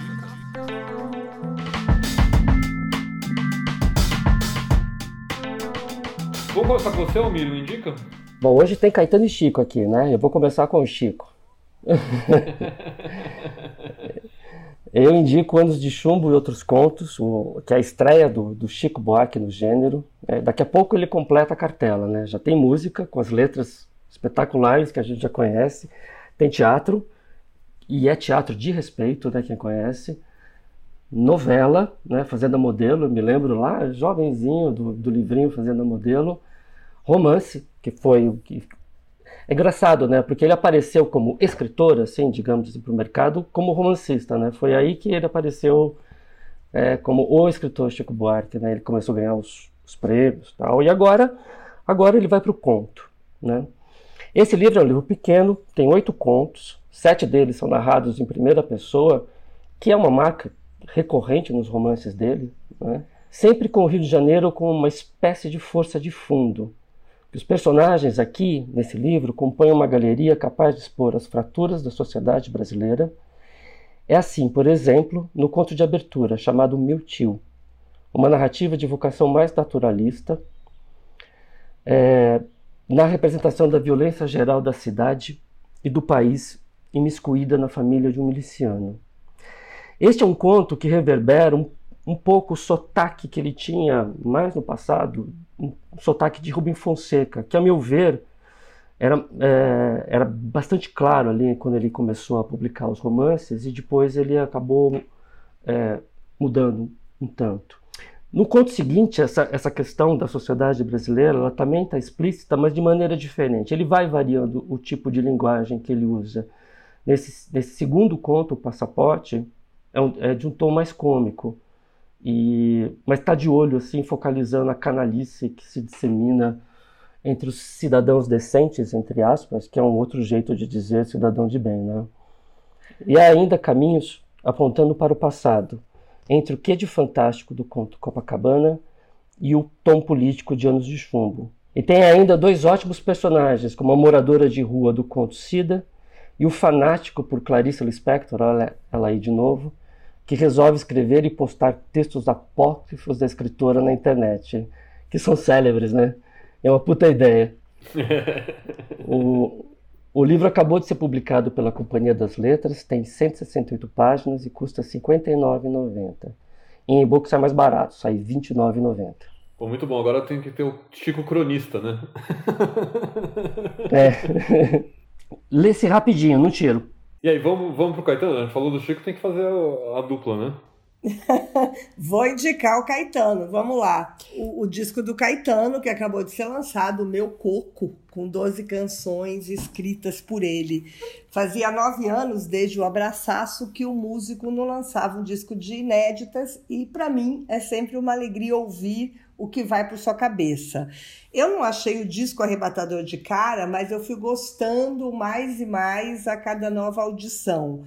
Vamos começar com você, Almírio, indica? Bom, hoje tem Caetano e Chico aqui, né? Eu vou começar com o Chico. Eu indico Anos de Chumbo e Outros Contos, o, que é a estreia do, do Chico Buarque no gênero. É, daqui a pouco ele completa a cartela, né? Já tem música com as letras espetaculares que a gente já conhece, tem teatro, e é teatro de respeito, né? Quem conhece. Novela, né? Fazenda Modelo, me lembro lá, jovenzinho do, do livrinho Fazenda Modelo. Romance, que foi o que é engraçado, né? Porque ele apareceu como escritor, assim, digamos assim, para o mercado, como romancista, né? Foi aí que ele apareceu é, como o escritor Chico Buarque, né? Ele começou a ganhar os, os prêmios, tal. E agora, agora ele vai para o conto, né? Esse livro é um livro pequeno, tem oito contos, sete deles são narrados em primeira pessoa, que é uma marca recorrente nos romances dele, né? Sempre com o Rio de Janeiro como uma espécie de força de fundo, os personagens aqui, nesse livro, compõem uma galeria capaz de expor as fraturas da sociedade brasileira. É assim, por exemplo, no conto de abertura, chamado Meu Tio, uma narrativa de vocação mais naturalista, é, na representação da violência geral da cidade e do país imiscuída na família de um miliciano. Este é um conto que reverbera um, um pouco o sotaque que ele tinha mais no passado um sotaque de Rubem Fonseca, que, a meu ver, era, é, era bastante claro ali quando ele começou a publicar os romances e depois ele acabou é, mudando um tanto. No conto seguinte, essa, essa questão da sociedade brasileira ela também está explícita, mas de maneira diferente. Ele vai variando o tipo de linguagem que ele usa. Nesse, nesse segundo conto, o Passaporte, é, um, é de um tom mais cômico. E, mas está de olho, assim, focalizando a canalice que se dissemina entre os cidadãos decentes, entre aspas, que é um outro jeito de dizer cidadão de bem, né? E ainda caminhos apontando para o passado, entre o que de fantástico do conto Copacabana e o tom político de Anos de Chumbo. E tem ainda dois ótimos personagens, como a moradora de rua do conto Cida e o fanático por Clarice Lispector, olha ela aí de novo, que resolve escrever e postar textos apócrifos da escritora na internet, que são célebres, né? É uma puta ideia. o, o livro acabou de ser publicado pela Companhia das Letras, tem 168 páginas e custa R$ 59,90. Em e-book sai mais barato, sai R$ 29,90. Pô, muito bom, agora tem que ter o Chico Cronista, né? é. Lê-se rapidinho, não tiro. E aí, vamos, vamos pro Caetano? A gente falou do Chico, tem que fazer a, a dupla, né? Vou indicar o Caetano, vamos lá. O, o, disco do Caetano, que acabou de ser lançado, Meu Coco, com 12 canções escritas por ele. Fazia nove anos desde o Abraçaço que o músico não lançava um disco de inéditas, e para mim é sempre uma alegria ouvir o que vai para sua cabeça. Eu não achei o disco arrebatador de cara, mas eu fui gostando mais e mais a cada nova audição.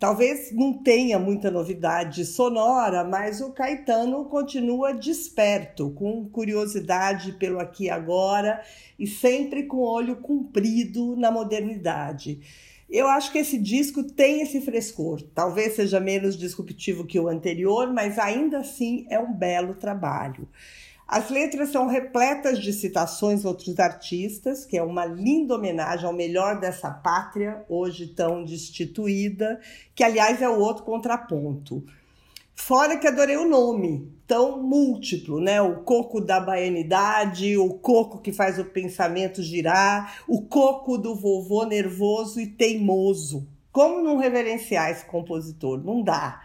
Talvez não tenha muita novidade sonora, mas o Caetano continua desperto, com curiosidade pelo aqui e agora e sempre com olho comprido na modernidade. Eu acho que esse disco tem esse frescor. Talvez seja menos disruptivo que o anterior, mas ainda assim é um belo trabalho. As letras são repletas de citações a outros artistas, que é uma linda homenagem ao melhor dessa pátria, hoje tão destituída, que aliás é o outro contraponto. Fora que adorei o nome, tão múltiplo, né? O coco da baianidade, o coco que faz o pensamento girar, o coco do vovô nervoso e teimoso. Como não reverenciar esse compositor? Não dá.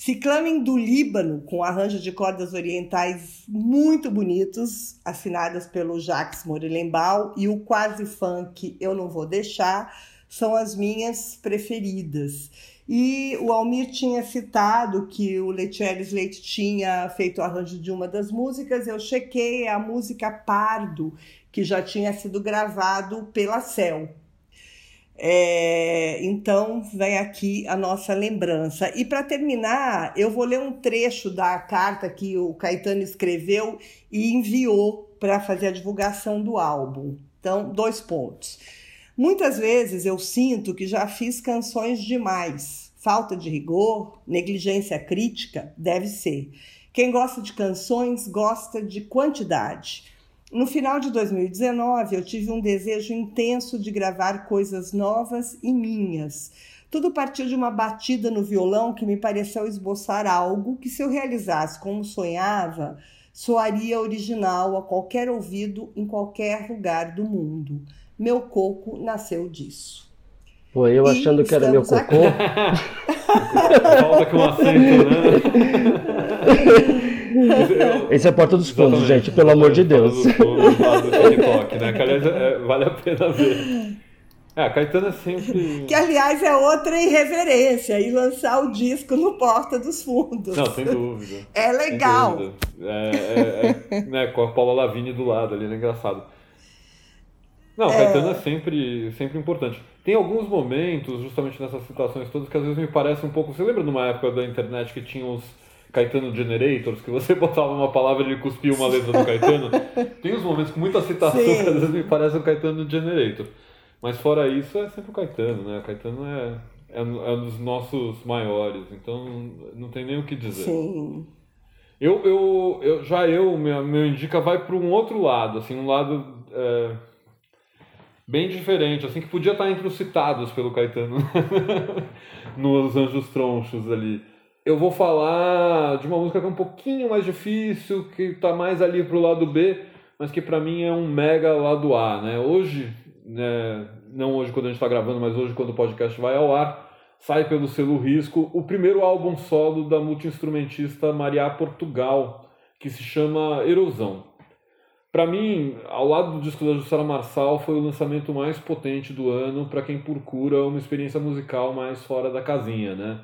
Ciclamen do Líbano, com arranjos de cordas orientais muito bonitos, assinadas pelo Jacques Morelenbaum, e o quase funk Eu Não Vou Deixar, são as minhas preferidas. E o Almir tinha citado que o Letieres Leite tinha feito o arranjo de uma das músicas. Eu chequei a música Pardo, que já tinha sido gravado pela Cel. É, então, vem aqui a nossa lembrança. E para terminar, eu vou ler um trecho da carta que o Caetano escreveu e enviou para fazer a divulgação do álbum. Então, dois pontos. Muitas vezes eu sinto que já fiz canções demais. Falta de rigor, negligência crítica, deve ser. Quem gosta de canções gosta de quantidade. No final de 2019, eu tive um desejo intenso de gravar coisas novas e minhas. Tudo partiu de uma batida no violão que me pareceu esboçar algo que, se eu realizasse como sonhava, soaria original a qualquer ouvido em qualquer lugar do mundo. Meu coco nasceu disso. Pô, eu achando que era meu cocô. Falta com acento, né? Esse é a porta dos fundos, gente, pelo amor de Deus. Do TikTok, né? Que, aliás, é, vale a pena ver. É, a Caetano é sempre. Que, aliás, é outra irreverência e lançar o disco no Porta dos Fundos. Não, sem dúvida. É legal. É, é, é, né, com a Paula Lavigne do lado ali, é engraçado. Não, Caetano é sempre, sempre importante. Tem alguns momentos, justamente nessas situações todas, que às vezes me parece um pouco. Você lembra de uma época da internet que tinha os Caetano Generators, que você botava uma palavra e ele cuspia uma letra do Caetano. Tem uns momentos com muita citação Sim. que às vezes me parece o Caetano Generator. Mas fora isso, é sempre o Caetano, né? O Caetano é, é, é um dos nossos maiores, então não tem nem o que dizer. Sim. Eu, eu, eu, já eu, meu, meu indica vai para um outro lado, assim, um lado é, bem diferente, assim, que podia estar entre os citados pelo Caetano nos Anjos Tronchos ali eu vou falar de uma música que é um pouquinho mais difícil, que está mais ali pro lado B, mas que para mim é um mega lado A, né? Hoje, né, não hoje quando a gente está gravando, mas hoje quando o podcast vai ao ar, sai pelo selo Risco o primeiro álbum solo da multiinstrumentista Maria Portugal, que se chama Erosão. Para mim, ao lado do disco da Jussara Marçal, foi o lançamento mais potente do ano para quem procura uma experiência musical mais fora da casinha, né?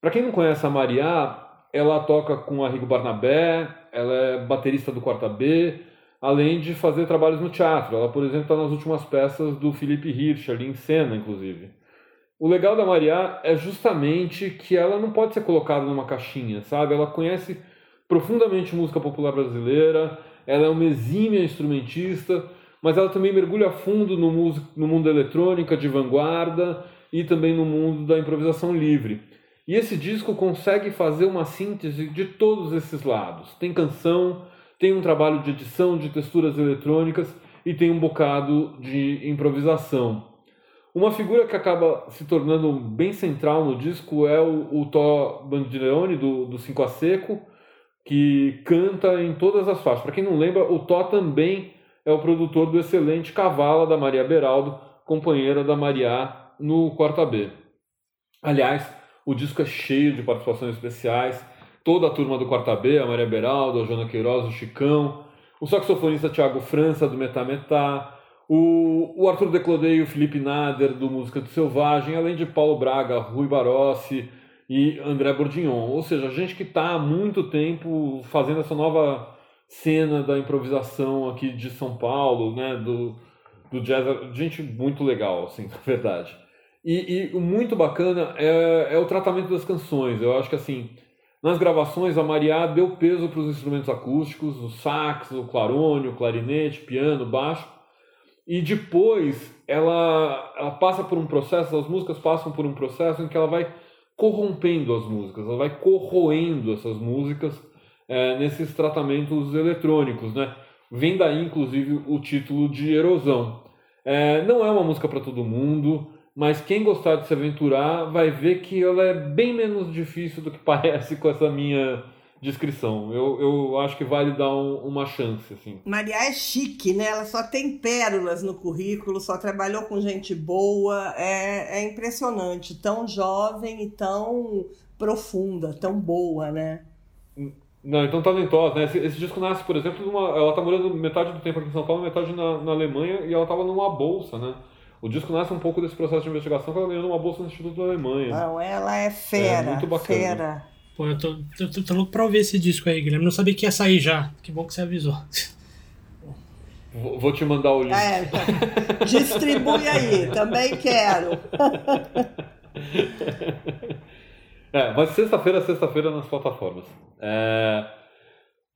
Para quem não conhece a Maria, ela toca com a Rigo Barnabé, ela é baterista do Quarta B, além de fazer trabalhos no teatro. Ela, por exemplo, está nas últimas peças do Felipe Hirsch, ali em cena, inclusive. O legal da Maria é justamente que ela não pode ser colocada numa caixinha, sabe? Ela conhece profundamente música popular brasileira, ela é uma exímia instrumentista, mas ela também mergulha fundo no, no mundo eletrônica de vanguarda e também no mundo da improvisação livre. E esse disco consegue fazer uma síntese de todos esses lados. Tem canção, tem um trabalho de edição de texturas eletrônicas e tem um bocado de improvisação. Uma figura que acaba se tornando bem central no disco é o, o Tó Bandileone, do, do Cinco a Seco, que canta em todas as faixas. Para quem não lembra, o Tó também é o produtor do excelente Cavala, da Maria Beraldo, companheira da Maria no Quarta B. Aliás, o disco é cheio de participações especiais. Toda a turma do Quarta B, a Maria Beraldo, a Joana Queiroz, o Chicão, o saxofonista Tiago França, do Metá Metá, o, o Arthur Declodei e o Felipe Nader, do Música do Selvagem, além de Paulo Braga, Rui Barossi e André Bourdignon. Ou seja, gente que está há muito tempo fazendo essa nova cena da improvisação aqui de São Paulo, né, do, do jazz, gente muito legal, assim, na verdade. E, e muito bacana é, é o tratamento das canções. Eu acho que assim, nas gravações a Maria deu peso para os instrumentos acústicos, o sax, o clarone, o clarinete, piano, baixo. E depois ela, ela passa por um processo, as músicas passam por um processo em que ela vai corrompendo as músicas, ela vai corroendo essas músicas é, nesses tratamentos eletrônicos, né? Vem daí, inclusive, o título de Erosão. É, não é uma música para todo mundo, mas quem gostar de se aventurar vai ver que ela é bem menos difícil do que parece com essa minha descrição. Eu, eu acho que vale dar um, uma chance. Assim. Maria é chique, né? Ela só tem pérolas no currículo, só trabalhou com gente boa. É, é impressionante. Tão jovem e tão profunda, tão boa, né? Não, então talentosa, né? Esse, esse disco nasce, por exemplo, numa, ela tá morando metade do tempo aqui em São Paulo, metade na, na Alemanha, e ela tava numa bolsa, né? O disco nasce um pouco desse processo de investigação que ela ganhou uma bolsa no Instituto da Alemanha. Não, ela é fera. É muito bacana. Fera. Pô, eu tô, tô, tô, tô louco pra ouvir esse disco aí, Guilherme. Não sabia que ia sair já. Que bom que você avisou. Vou, te mandar o link. É, distribui aí, também quero. é, mas sexta-feira, sexta-feira nas plataformas. É...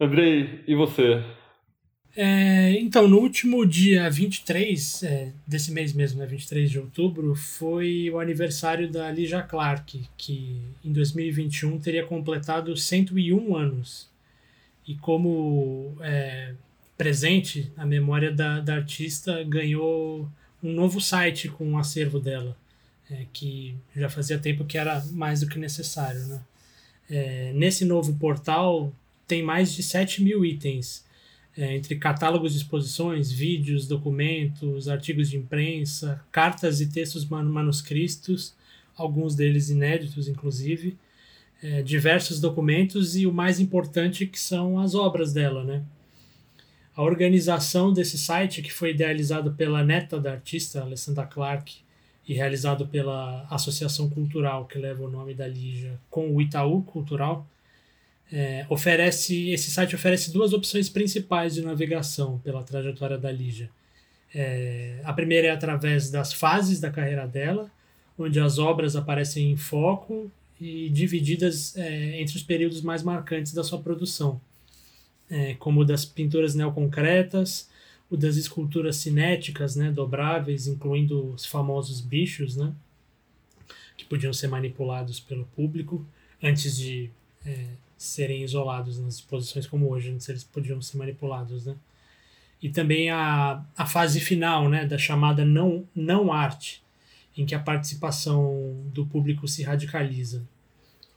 Andrei, e você? É, então, no último dia 23 é, desse mês mesmo, né, 23 de outubro, foi o aniversário da Lija Clark, que em 2021 teria completado 101 anos. E como é, presente, a memória da, da artista ganhou um novo site com o um acervo dela, é, que já fazia tempo que era mais do que necessário. Né? É, nesse novo portal tem mais de 7 mil itens é, entre catálogos de exposições, vídeos, documentos, artigos de imprensa, cartas e textos man manuscritos, alguns deles inéditos, inclusive, é, diversos documentos e o mais importante que são as obras dela, né? A organização desse site, que foi idealizado pela neta da artista, Alessandra Clark, e realizado pela Associação Cultural, que leva o nome da Lígia, com o Itaú Cultural, é, oferece esse site oferece duas opções principais de navegação pela trajetória da Lígia. É, a primeira é através das fases da carreira dela, onde as obras aparecem em foco e divididas é, entre os períodos mais marcantes da sua produção, é, como o das pinturas neoconcretas, o das esculturas cinéticas, né, dobráveis, incluindo os famosos bichos, né, que podiam ser manipulados pelo público antes de é, serem isolados nas exposições como hoje, antes eles podiam ser manipulados, né? E também a, a fase final, né, da chamada não, não arte, em que a participação do público se radicaliza.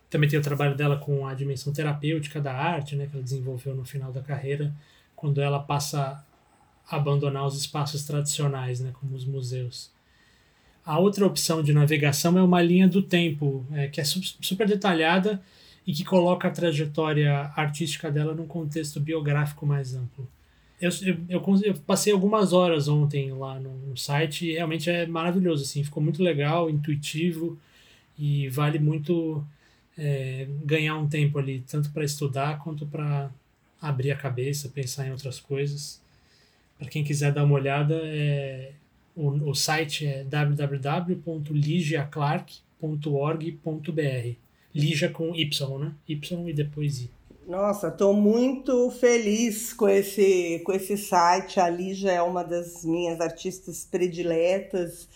Também tem o trabalho dela com a dimensão terapêutica da arte, né, que ela desenvolveu no final da carreira, quando ela passa a abandonar os espaços tradicionais, né, como os museus. A outra opção de navegação é uma linha do tempo, é, que é super detalhada e que coloca a trajetória artística dela num contexto biográfico mais amplo. Eu, eu, eu, passei algumas horas ontem lá no, no, site e realmente é maravilhoso, assim, ficou muito legal, intuitivo e vale muito é, ganhar um tempo ali, tanto para estudar quanto para abrir a cabeça, pensar em outras coisas. Para quem quiser dar uma olhada, é, o, o site é www.ligiaclark.org.br. Ligia com Y, né? Y e depois I. Nossa, estou muito feliz com esse, com esse site. A Lígia é uma das minhas artistas prediletas.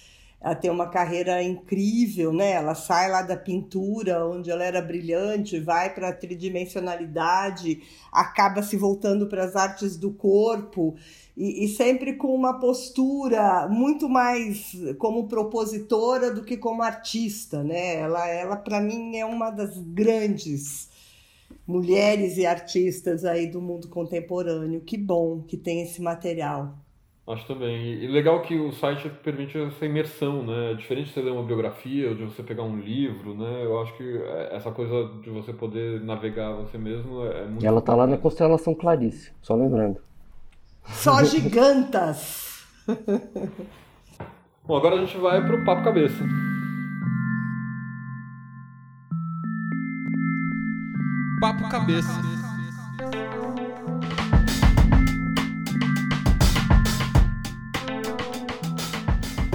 Ela tem uma carreira incrível, né? Ela sai lá da pintura, onde ela era brilhante, vai para a tridimensionalidade, acaba se voltando para as artes do corpo e, e, sempre com uma postura muito mais como propositora do que como artista, né? Ela, ela para mim é uma das grandes mulheres e artistas aí do mundo contemporâneo. Que bom que tem esse material. Acho também. E legal que o site permite essa imersão, né? É diferente de você ler uma biografia ou de você pegar um livro, né? Eu acho que essa coisa de você poder navegar você mesmo é muito. E ela tá lá na constelação Clarice, só lembrando. Só gigantas! Bom, agora a gente vai pro papo cabeça. Papo Cabeça.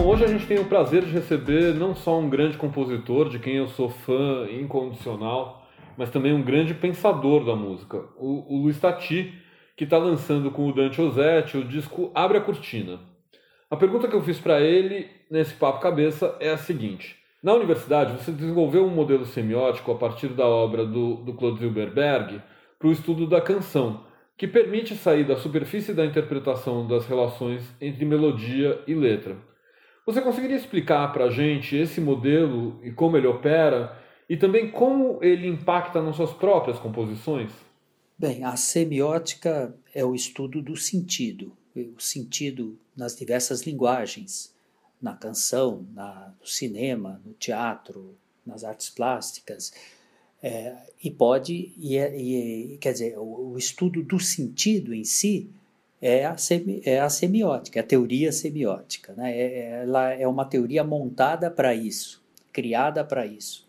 Hoje a gente tem o prazer de receber não só um grande compositor, de quem eu sou fã incondicional, mas também um grande pensador da música, o, o Luiz Tati, que está lançando com o Dante Ozzetti o disco Abre a Cortina. A pergunta que eu fiz para ele nesse papo cabeça é a seguinte: na universidade, você desenvolveu um modelo semiótico a partir da obra do, do Claude Zilberberg para o estudo da canção, que permite sair da superfície da interpretação das relações entre melodia e letra. Você conseguiria explicar para a gente esse modelo e como ele opera, e também como ele impacta nas suas próprias composições? Bem, a semiótica é o estudo do sentido, o sentido nas diversas linguagens na canção, na, no cinema, no teatro, nas artes plásticas. É, e pode, e, é, e, quer dizer, o, o, estudo do sentido em si é a, semi, é a semiótica, é a teoria semiótica. Né? É, ela é uma teoria montada para isso, criada para isso.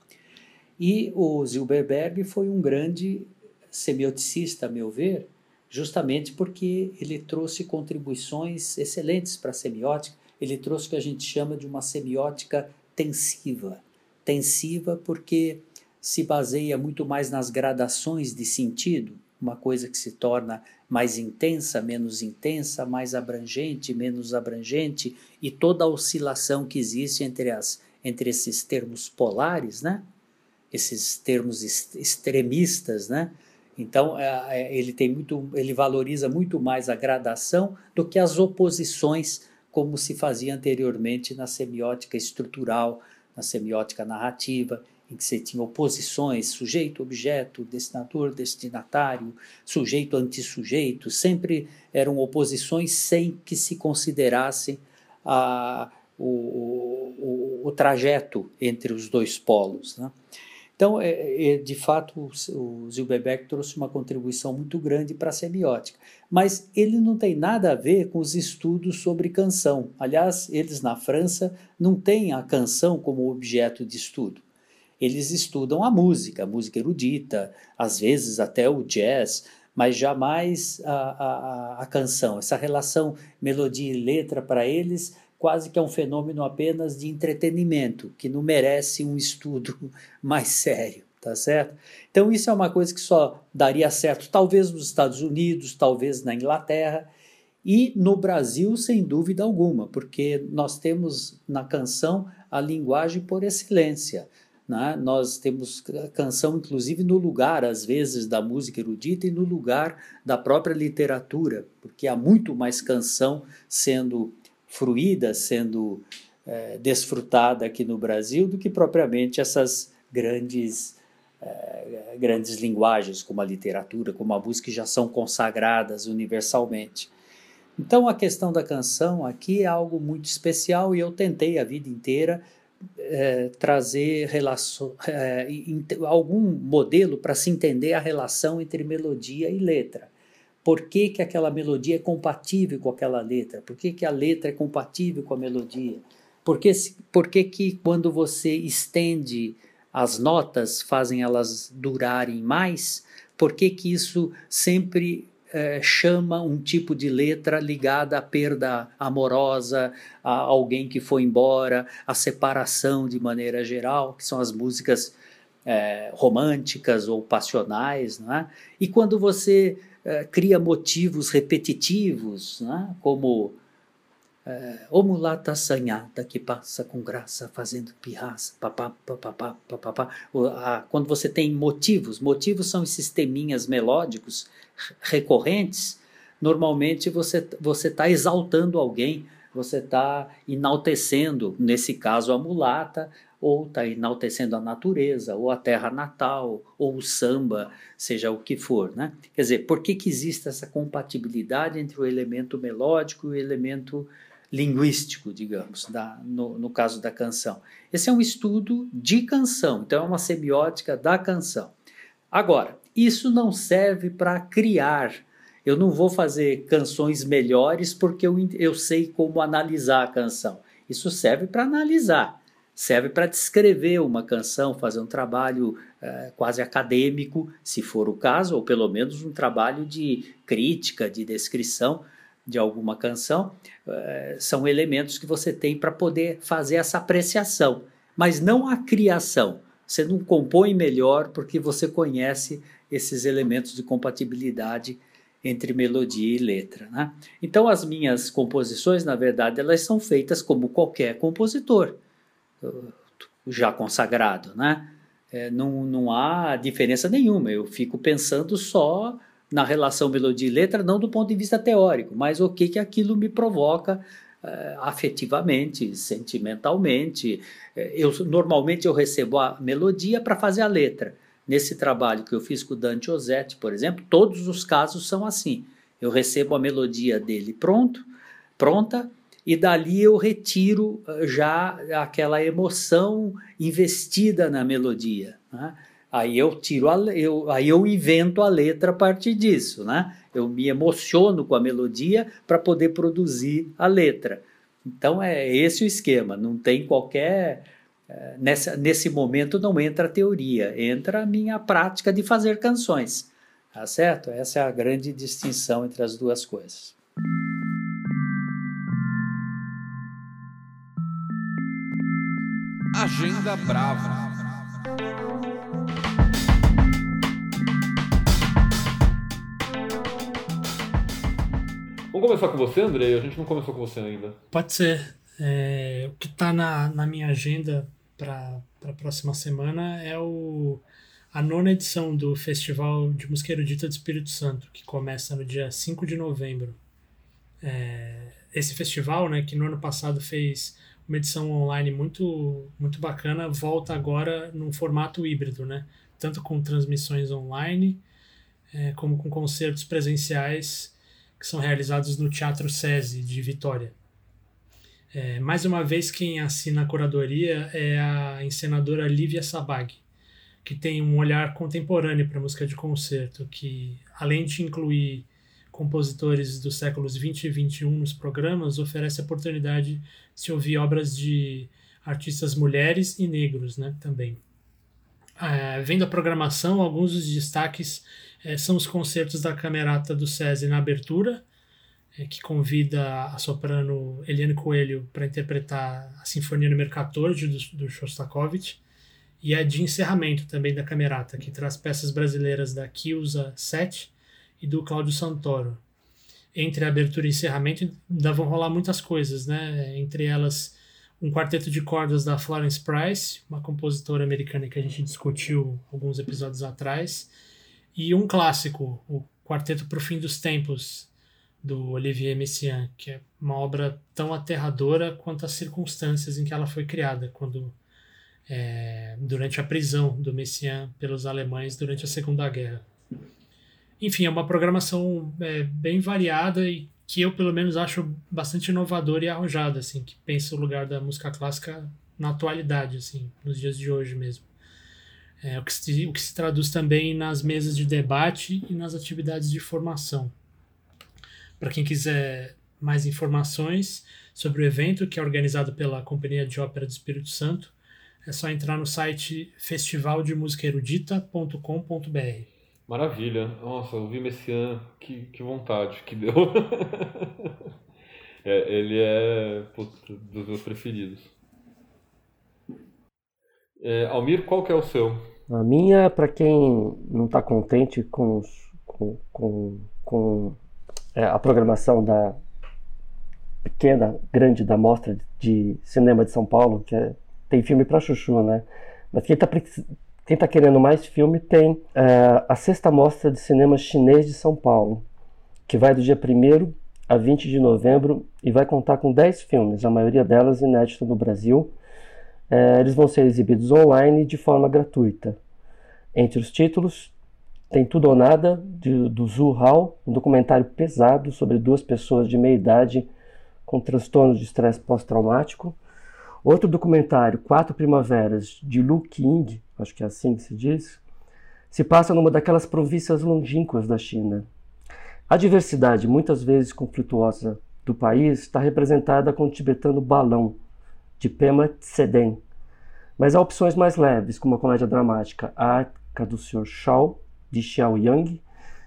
E o Zilberberg foi um grande semioticista, a meu ver, justamente porque ele trouxe contribuições excelentes para a semiótica ele trouxe o que a gente chama de uma semiótica tensiva. Tensiva porque se baseia muito mais nas gradações de sentido, uma coisa que se torna mais intensa, menos intensa, mais abrangente, menos abrangente, e toda a oscilação que existe entre, as, entre esses termos polares, né? esses termos extremistas, né? Então é, é, ele tem muito, ele valoriza muito mais a gradação do que as oposições como se fazia anteriormente na semiótica estrutural, na semiótica narrativa, em que você tinha oposições, sujeito, objeto, destinador, destinatário, sujeito, antissujeito, sempre eram oposições sem que se considerasse a, o, o, o, trajeto entre os dois polos. Né? Então, é, é, de fato, o Zilberberg trouxe uma contribuição muito grande para a semiótica, mas ele não tem nada a ver com os estudos sobre canção. Aliás, eles na França não têm a canção como objeto de estudo. Eles estudam a música, a música erudita, às vezes até o jazz, mas jamais a, a, a canção. Essa relação melodia e letra para eles quase que é um fenômeno apenas de entretenimento, que não merece um estudo mais sério, tá certo? Então isso é uma coisa que só daria certo talvez nos Estados Unidos, talvez na Inglaterra e no Brasil sem dúvida alguma, porque nós temos na canção a linguagem por excelência. Né? Nós temos canção, inclusive, no lugar, às vezes, da música erudita e no lugar da própria literatura, porque há muito mais canção sendo fruída, sendo é, desfrutada aqui no Brasil, do que propriamente essas grandes, é, grandes linguagens, como a literatura, como a música, que já são consagradas universalmente. Então, a questão da canção aqui é algo muito especial e eu tentei a vida inteira é, trazer relação, é, algum modelo para se entender a relação entre melodia e letra. Por que, que aquela melodia é compatível com aquela letra, por que, que a letra é compatível com a melodia, por que, por que, que quando você estende as notas fazem elas durarem mais, por que, que isso sempre é, chama um tipo de letra ligada à perda amorosa, a alguém que foi embora, a separação de maneira geral, que são as músicas é, românticas ou passionais. Né? E quando você é, cria motivos repetitivos, né? como é, o mulata assanhada que passa com graça fazendo pirraça, papá, papá, papá, papá. Quando você tem motivos, motivos são esses teminhas melódicos recorrentes, normalmente você você está exaltando alguém, você está enaltecendo, nesse caso a mulata, ou está enaltecendo a natureza, ou a terra natal, ou o samba, seja o que for. Né? Quer dizer, por que, que existe essa compatibilidade entre o elemento melódico e o elemento linguístico, digamos, da, no, no caso da canção. Esse é um estudo de canção, então é uma semiótica da canção. Agora, isso não serve para criar. Eu não vou fazer canções melhores porque eu, eu sei como analisar a canção. Isso serve para analisar, serve para descrever uma canção, fazer um trabalho é, quase acadêmico, se for o caso, ou pelo menos um trabalho de crítica, de descrição de alguma canção, eh, são elementos que você tem para poder fazer essa apreciação, mas não a criação. Você não compõe melhor porque você conhece esses elementos de compatibilidade entre melodia e letra. Né? Então, as minhas composições, na verdade, elas são feitas como qualquer compositor já consagrado. Né? É, não, não há diferença nenhuma. Eu fico pensando só na relação melodia e letra, não do ponto de vista teórico, mas o que, que aquilo me provoca afetivamente, sentimentalmente. Eh, eu normalmente eu recebo a melodia para fazer a letra. Nesse trabalho que eu fiz com o Dante Osetti, por exemplo, todos os casos são assim. Eu recebo a melodia dele pronto, pronta, e dali eu retiro eh, já aquela emoção investida na melodia. Né? Aí eu tiro a, eu, aí eu invento a letra a partir disso, né? Eu me emociono com a melodia para poder produzir a letra. Então é esse o esquema, não tem qualquer é, nessa, nesse momento não entra a teoria, entra a minha prática de fazer canções. Tá certo? Essa é a grande distinção entre as duas coisas. Agenda Brava. Vamos começar com você, Andrei? A gente não começou com você ainda. Pode ser. É, o que está na, na minha agenda para a próxima semana é o, a nona edição do Festival de Música Erudita do Espírito Santo, que começa no dia 5 de novembro. É, esse festival, né, que no ano passado fez uma edição online muito, muito bacana, volta agora num formato híbrido, né? tanto com transmissões online, é, como com concertos presenciais que são realizados no Teatro SESI de Vitória. É, mais uma vez, quem assina a curadoria é a encenadora Lívia Sabag, que tem um olhar contemporâneo para música de concerto, que, além de incluir compositores dos séculos 20 e 21 nos programas, oferece a oportunidade de se ouvir obras de artistas mulheres e negros né, também. É, vendo a programação, alguns dos destaques é, são os concertos da Camerata do SESI na abertura, é, que convida a soprano Eliane Coelho para interpretar a Sinfonia número 14 do, do Shostakovich, e a de encerramento também da Camerata, que traz peças brasileiras da Kiusa 7 e do Cláudio Santoro. Entre a abertura e encerramento ainda vão rolar muitas coisas, né? Entre elas um quarteto de cordas da Florence Price, uma compositora americana que a gente discutiu alguns episódios atrás, e um clássico, o Quarteto para o Fim dos Tempos, do Olivier Messiaen, que é uma obra tão aterradora quanto as circunstâncias em que ela foi criada, quando é, durante a prisão do Messiaen pelos alemães durante a Segunda Guerra. Enfim, é uma programação é, bem variada e que eu pelo menos acho bastante inovadora e arrojada, assim, que pensa o lugar da música clássica na atualidade, assim, nos dias de hoje mesmo. É, o, que se, o que se traduz também nas mesas de debate e nas atividades de formação. Para quem quiser mais informações sobre o evento, que é organizado pela Companhia de Ópera do Espírito Santo, é só entrar no site festivaldemusicaerudita.com.br. Maravilha. Nossa, eu vi Messian, que, que vontade que deu. é, ele é putz, dos meus preferidos. É, Almir, qual que é o seu? A minha, para quem não está contente com, com, com, com é, a programação da pequena, grande da Mostra de Cinema de São Paulo, que é, tem filme para chuchu, né? Mas quem está quem tá querendo mais filme tem é, a sexta Mostra de Cinema Chinês de São Paulo, que vai do dia 1 a 20 de novembro e vai contar com 10 filmes, a maioria delas inéditos no Brasil, é, eles vão ser exibidos online de forma gratuita. Entre os títulos, tem Tudo ou Nada, de, do Zhu Hao, um documentário pesado sobre duas pessoas de meia idade com transtornos de estresse pós-traumático. Outro documentário, Quatro Primaveras, de Lu Qing, acho que é assim que se diz, se passa numa daquelas províncias longínquas da China. A diversidade, muitas vezes conflituosa, do país está representada com o tibetano Balão, de Pema Tseden. Mas há opções mais leves, como a comédia dramática A Arca do Sr. Shao, de Xiao Yang.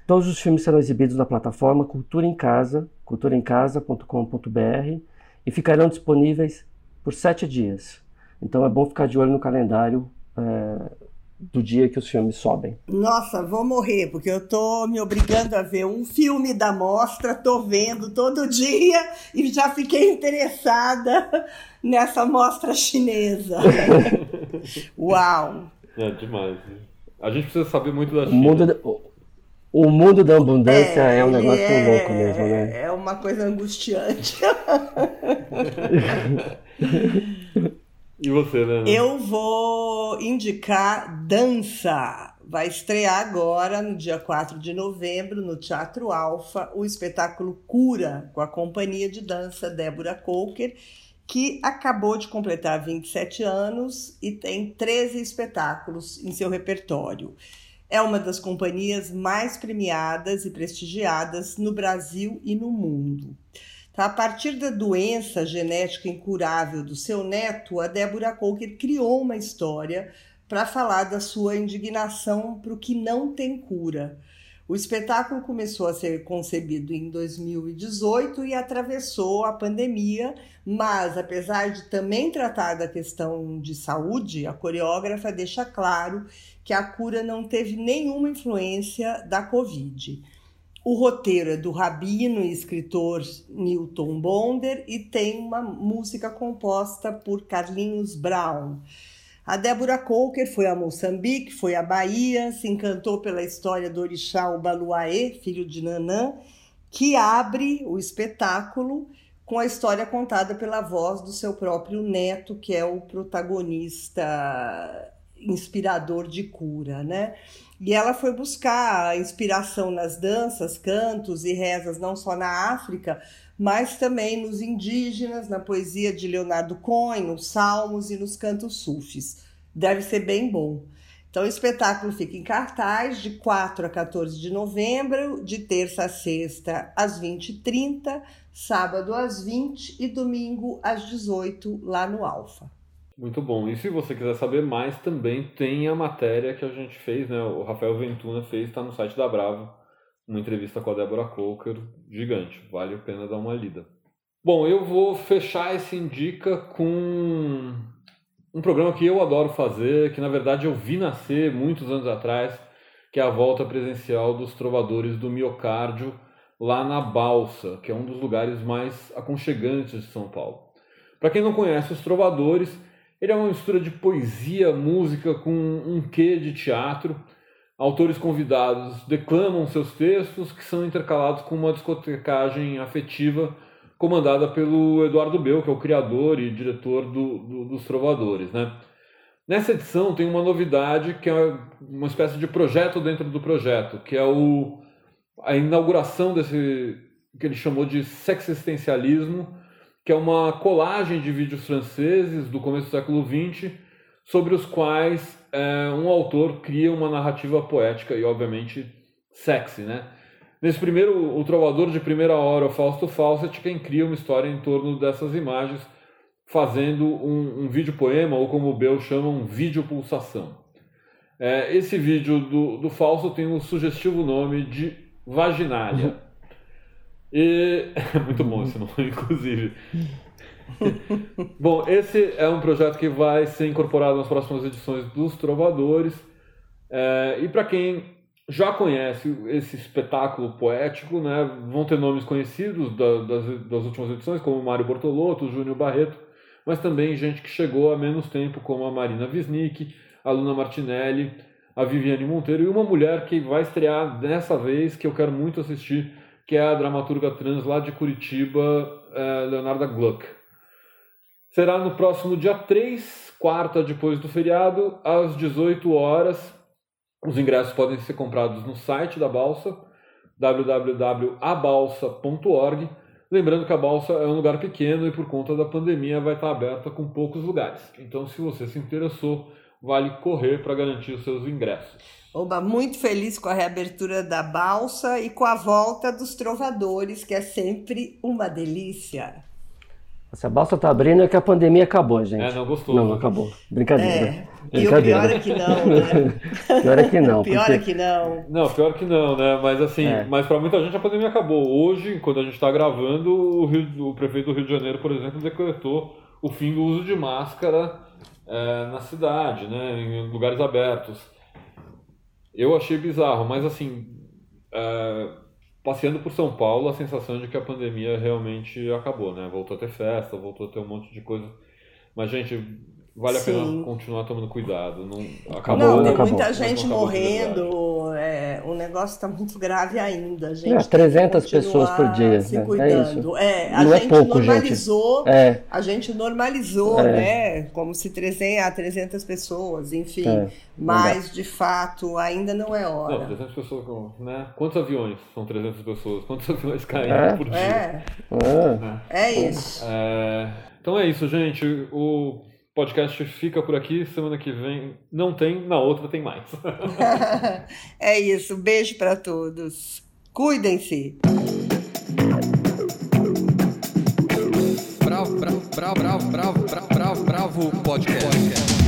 Todos os filmes serão exibidos na plataforma Cultura em Casa, culturaemcasa.com.br, e ficarão disponíveis por sete dias. Então é bom ficar de olho no calendário é, do dia que os filmes sobem. Nossa, vou morrer, porque eu tô me obrigando a ver um filme da mostra, tô vendo todo dia e já fiquei interessada nessa mostra chinesa. Uau! É demais. A gente precisa saber muito da China. O mundo, o mundo da abundância é, é um negócio é, louco mesmo, né? É uma coisa angustiante. E você, né? Eu vou indicar Dança. Vai estrear agora, no dia 4 de novembro, no Teatro Alfa, o espetáculo Cura, com a companhia de dança Débora Coker, que acabou de completar 27 anos e tem 13 espetáculos em seu repertório. É uma das companhias mais premiadas e prestigiadas no Brasil e no mundo. Tá? A partir da doença genética incurável do seu neto, a Débora Coker criou uma história para falar da sua indignação para o que não tem cura. O espetáculo começou a ser concebido em 2018 e atravessou a pandemia, mas apesar de também tratar da questão de saúde, a coreógrafa deixa claro que a cura não teve nenhuma influência da Covid. O roteiro é do rabino e escritor Newton Bonder e tem uma música composta por Carlinhos Brown. A Débora Coker foi a Moçambique, foi à Bahia, se encantou pela história do orixá Obaluaê, filho de Nanã, que abre o espetáculo com a história contada pela voz do seu próprio neto, que é o protagonista inspirador de cura, né? E ela foi buscar inspiração nas danças, cantos e rezas, não só na África, mas também nos indígenas, na poesia de Leonardo Cohen, nos salmos e nos cantos sufis. Deve ser bem bom. Então, o espetáculo fica em cartaz de 4 a 14 de novembro, de terça a sexta às 20h30, sábado às 20 e domingo às 18 lá no Alfa. Muito bom. E se você quiser saber mais, também tem a matéria que a gente fez, né? O Rafael Ventuna fez, está no site da Bravo, uma entrevista com a Débora Coker, gigante. Vale a pena dar uma lida. Bom, eu vou fechar esse Indica com um programa que eu adoro fazer, que na verdade eu vi nascer muitos anos atrás, que é a volta presencial dos trovadores do miocárdio lá na Balsa, que é um dos lugares mais aconchegantes de São Paulo. Para quem não conhece os trovadores, ele é uma mistura de poesia, música com um quê de teatro. Autores convidados declamam seus textos, que são intercalados com uma discotecagem afetiva comandada pelo Eduardo Bel, que é o criador e diretor do, do, dos Trovadores. Né? Nessa edição tem uma novidade que é uma espécie de projeto dentro do projeto, que é o, a inauguração desse que ele chamou de sexistencialismo, que é uma colagem de vídeos franceses do começo do século XX, sobre os quais é, um autor cria uma narrativa poética e, obviamente, sexy, né? Nesse primeiro, o trovador de primeira hora, Fausto Fawcett, quem cria uma história em torno dessas imagens, fazendo um, um vídeo poema, ou como o Bell chama, um vídeo pulsação. É, esse vídeo do, do falso tem o sugestivo nome de Vaginália. E é muito bom esse nome, inclusive. bom, esse é um projeto que vai ser incorporado nas próximas edições dos Trovadores. É, e para quem já conhece esse espetáculo poético, né, vão ter nomes conhecidos da, das, das últimas edições, como Mário Bortolotto, Júnior Barreto, mas também gente que chegou há menos tempo, como a Marina Wisnik, a Luna Martinelli, a Viviane Monteiro e uma mulher que vai estrear dessa vez, que eu quero muito assistir, que é a dramaturga trans lá de Curitiba, é, Leonarda Gluck. Será no próximo dia 3, quarta depois do feriado, às 18 horas. Os ingressos podem ser comprados no site da Balsa, www.abalsa.org. Lembrando que a Balsa é um lugar pequeno e por conta da pandemia vai estar aberta com poucos lugares. Então, se você se interessou, vale correr para garantir os seus ingressos. Oba, muito feliz com a reabertura da balsa e com a volta dos trovadores, que é sempre uma delícia. Se a balsa tá abrindo é que a pandemia acabou, gente. É, não gostou. Não, né? acabou. Brincadeira. É, e o pior é que não, né? pior é que não. pior porque... é que não. Não, pior que não, né? Mas assim, É. mas para muita gente a pandemia acabou. Hoje, quando a gente está gravando, o, Rio- o prefeito do Rio de Janeiro, por exemplo, decretou o fim do uso de máscara é, na cidade, né? Em lugares abertos. Eu achei bizarro, mas assim, é, passeando por São Paulo, a sensação de que a pandemia realmente acabou, né? Voltou a ter festa, voltou a ter um monte de coisa. Mas, gente, vale a Sim. pena continuar tomando cuidado. Não, acabou, Não, tem acabou. muita não gente acabou morrendo, é, o negócio está muito grave ainda. A gente É, tem que 300 continuar pessoas por dia, Se né? É cuidando. É, a Não é gente pouco, gente. normalizou. É, A gente normalizou, É. né? Como se 300, ah, 300 pessoas, enfim. É, mas, de fato, ainda não é Não, hora. 300 pessoas, né? Quantos aviões são 300 pessoas? Quantos aviões caem É. por dia? É, ah, é isso. É, Então é isso, gente. O podcast fica por aqui. Semana que vem não tem, na outra tem mais. é isso. Beijo para todos. Cuidem-se. Bravo, bravo, bravo, bravo, bravo, bravo, bravo, bravo podcast.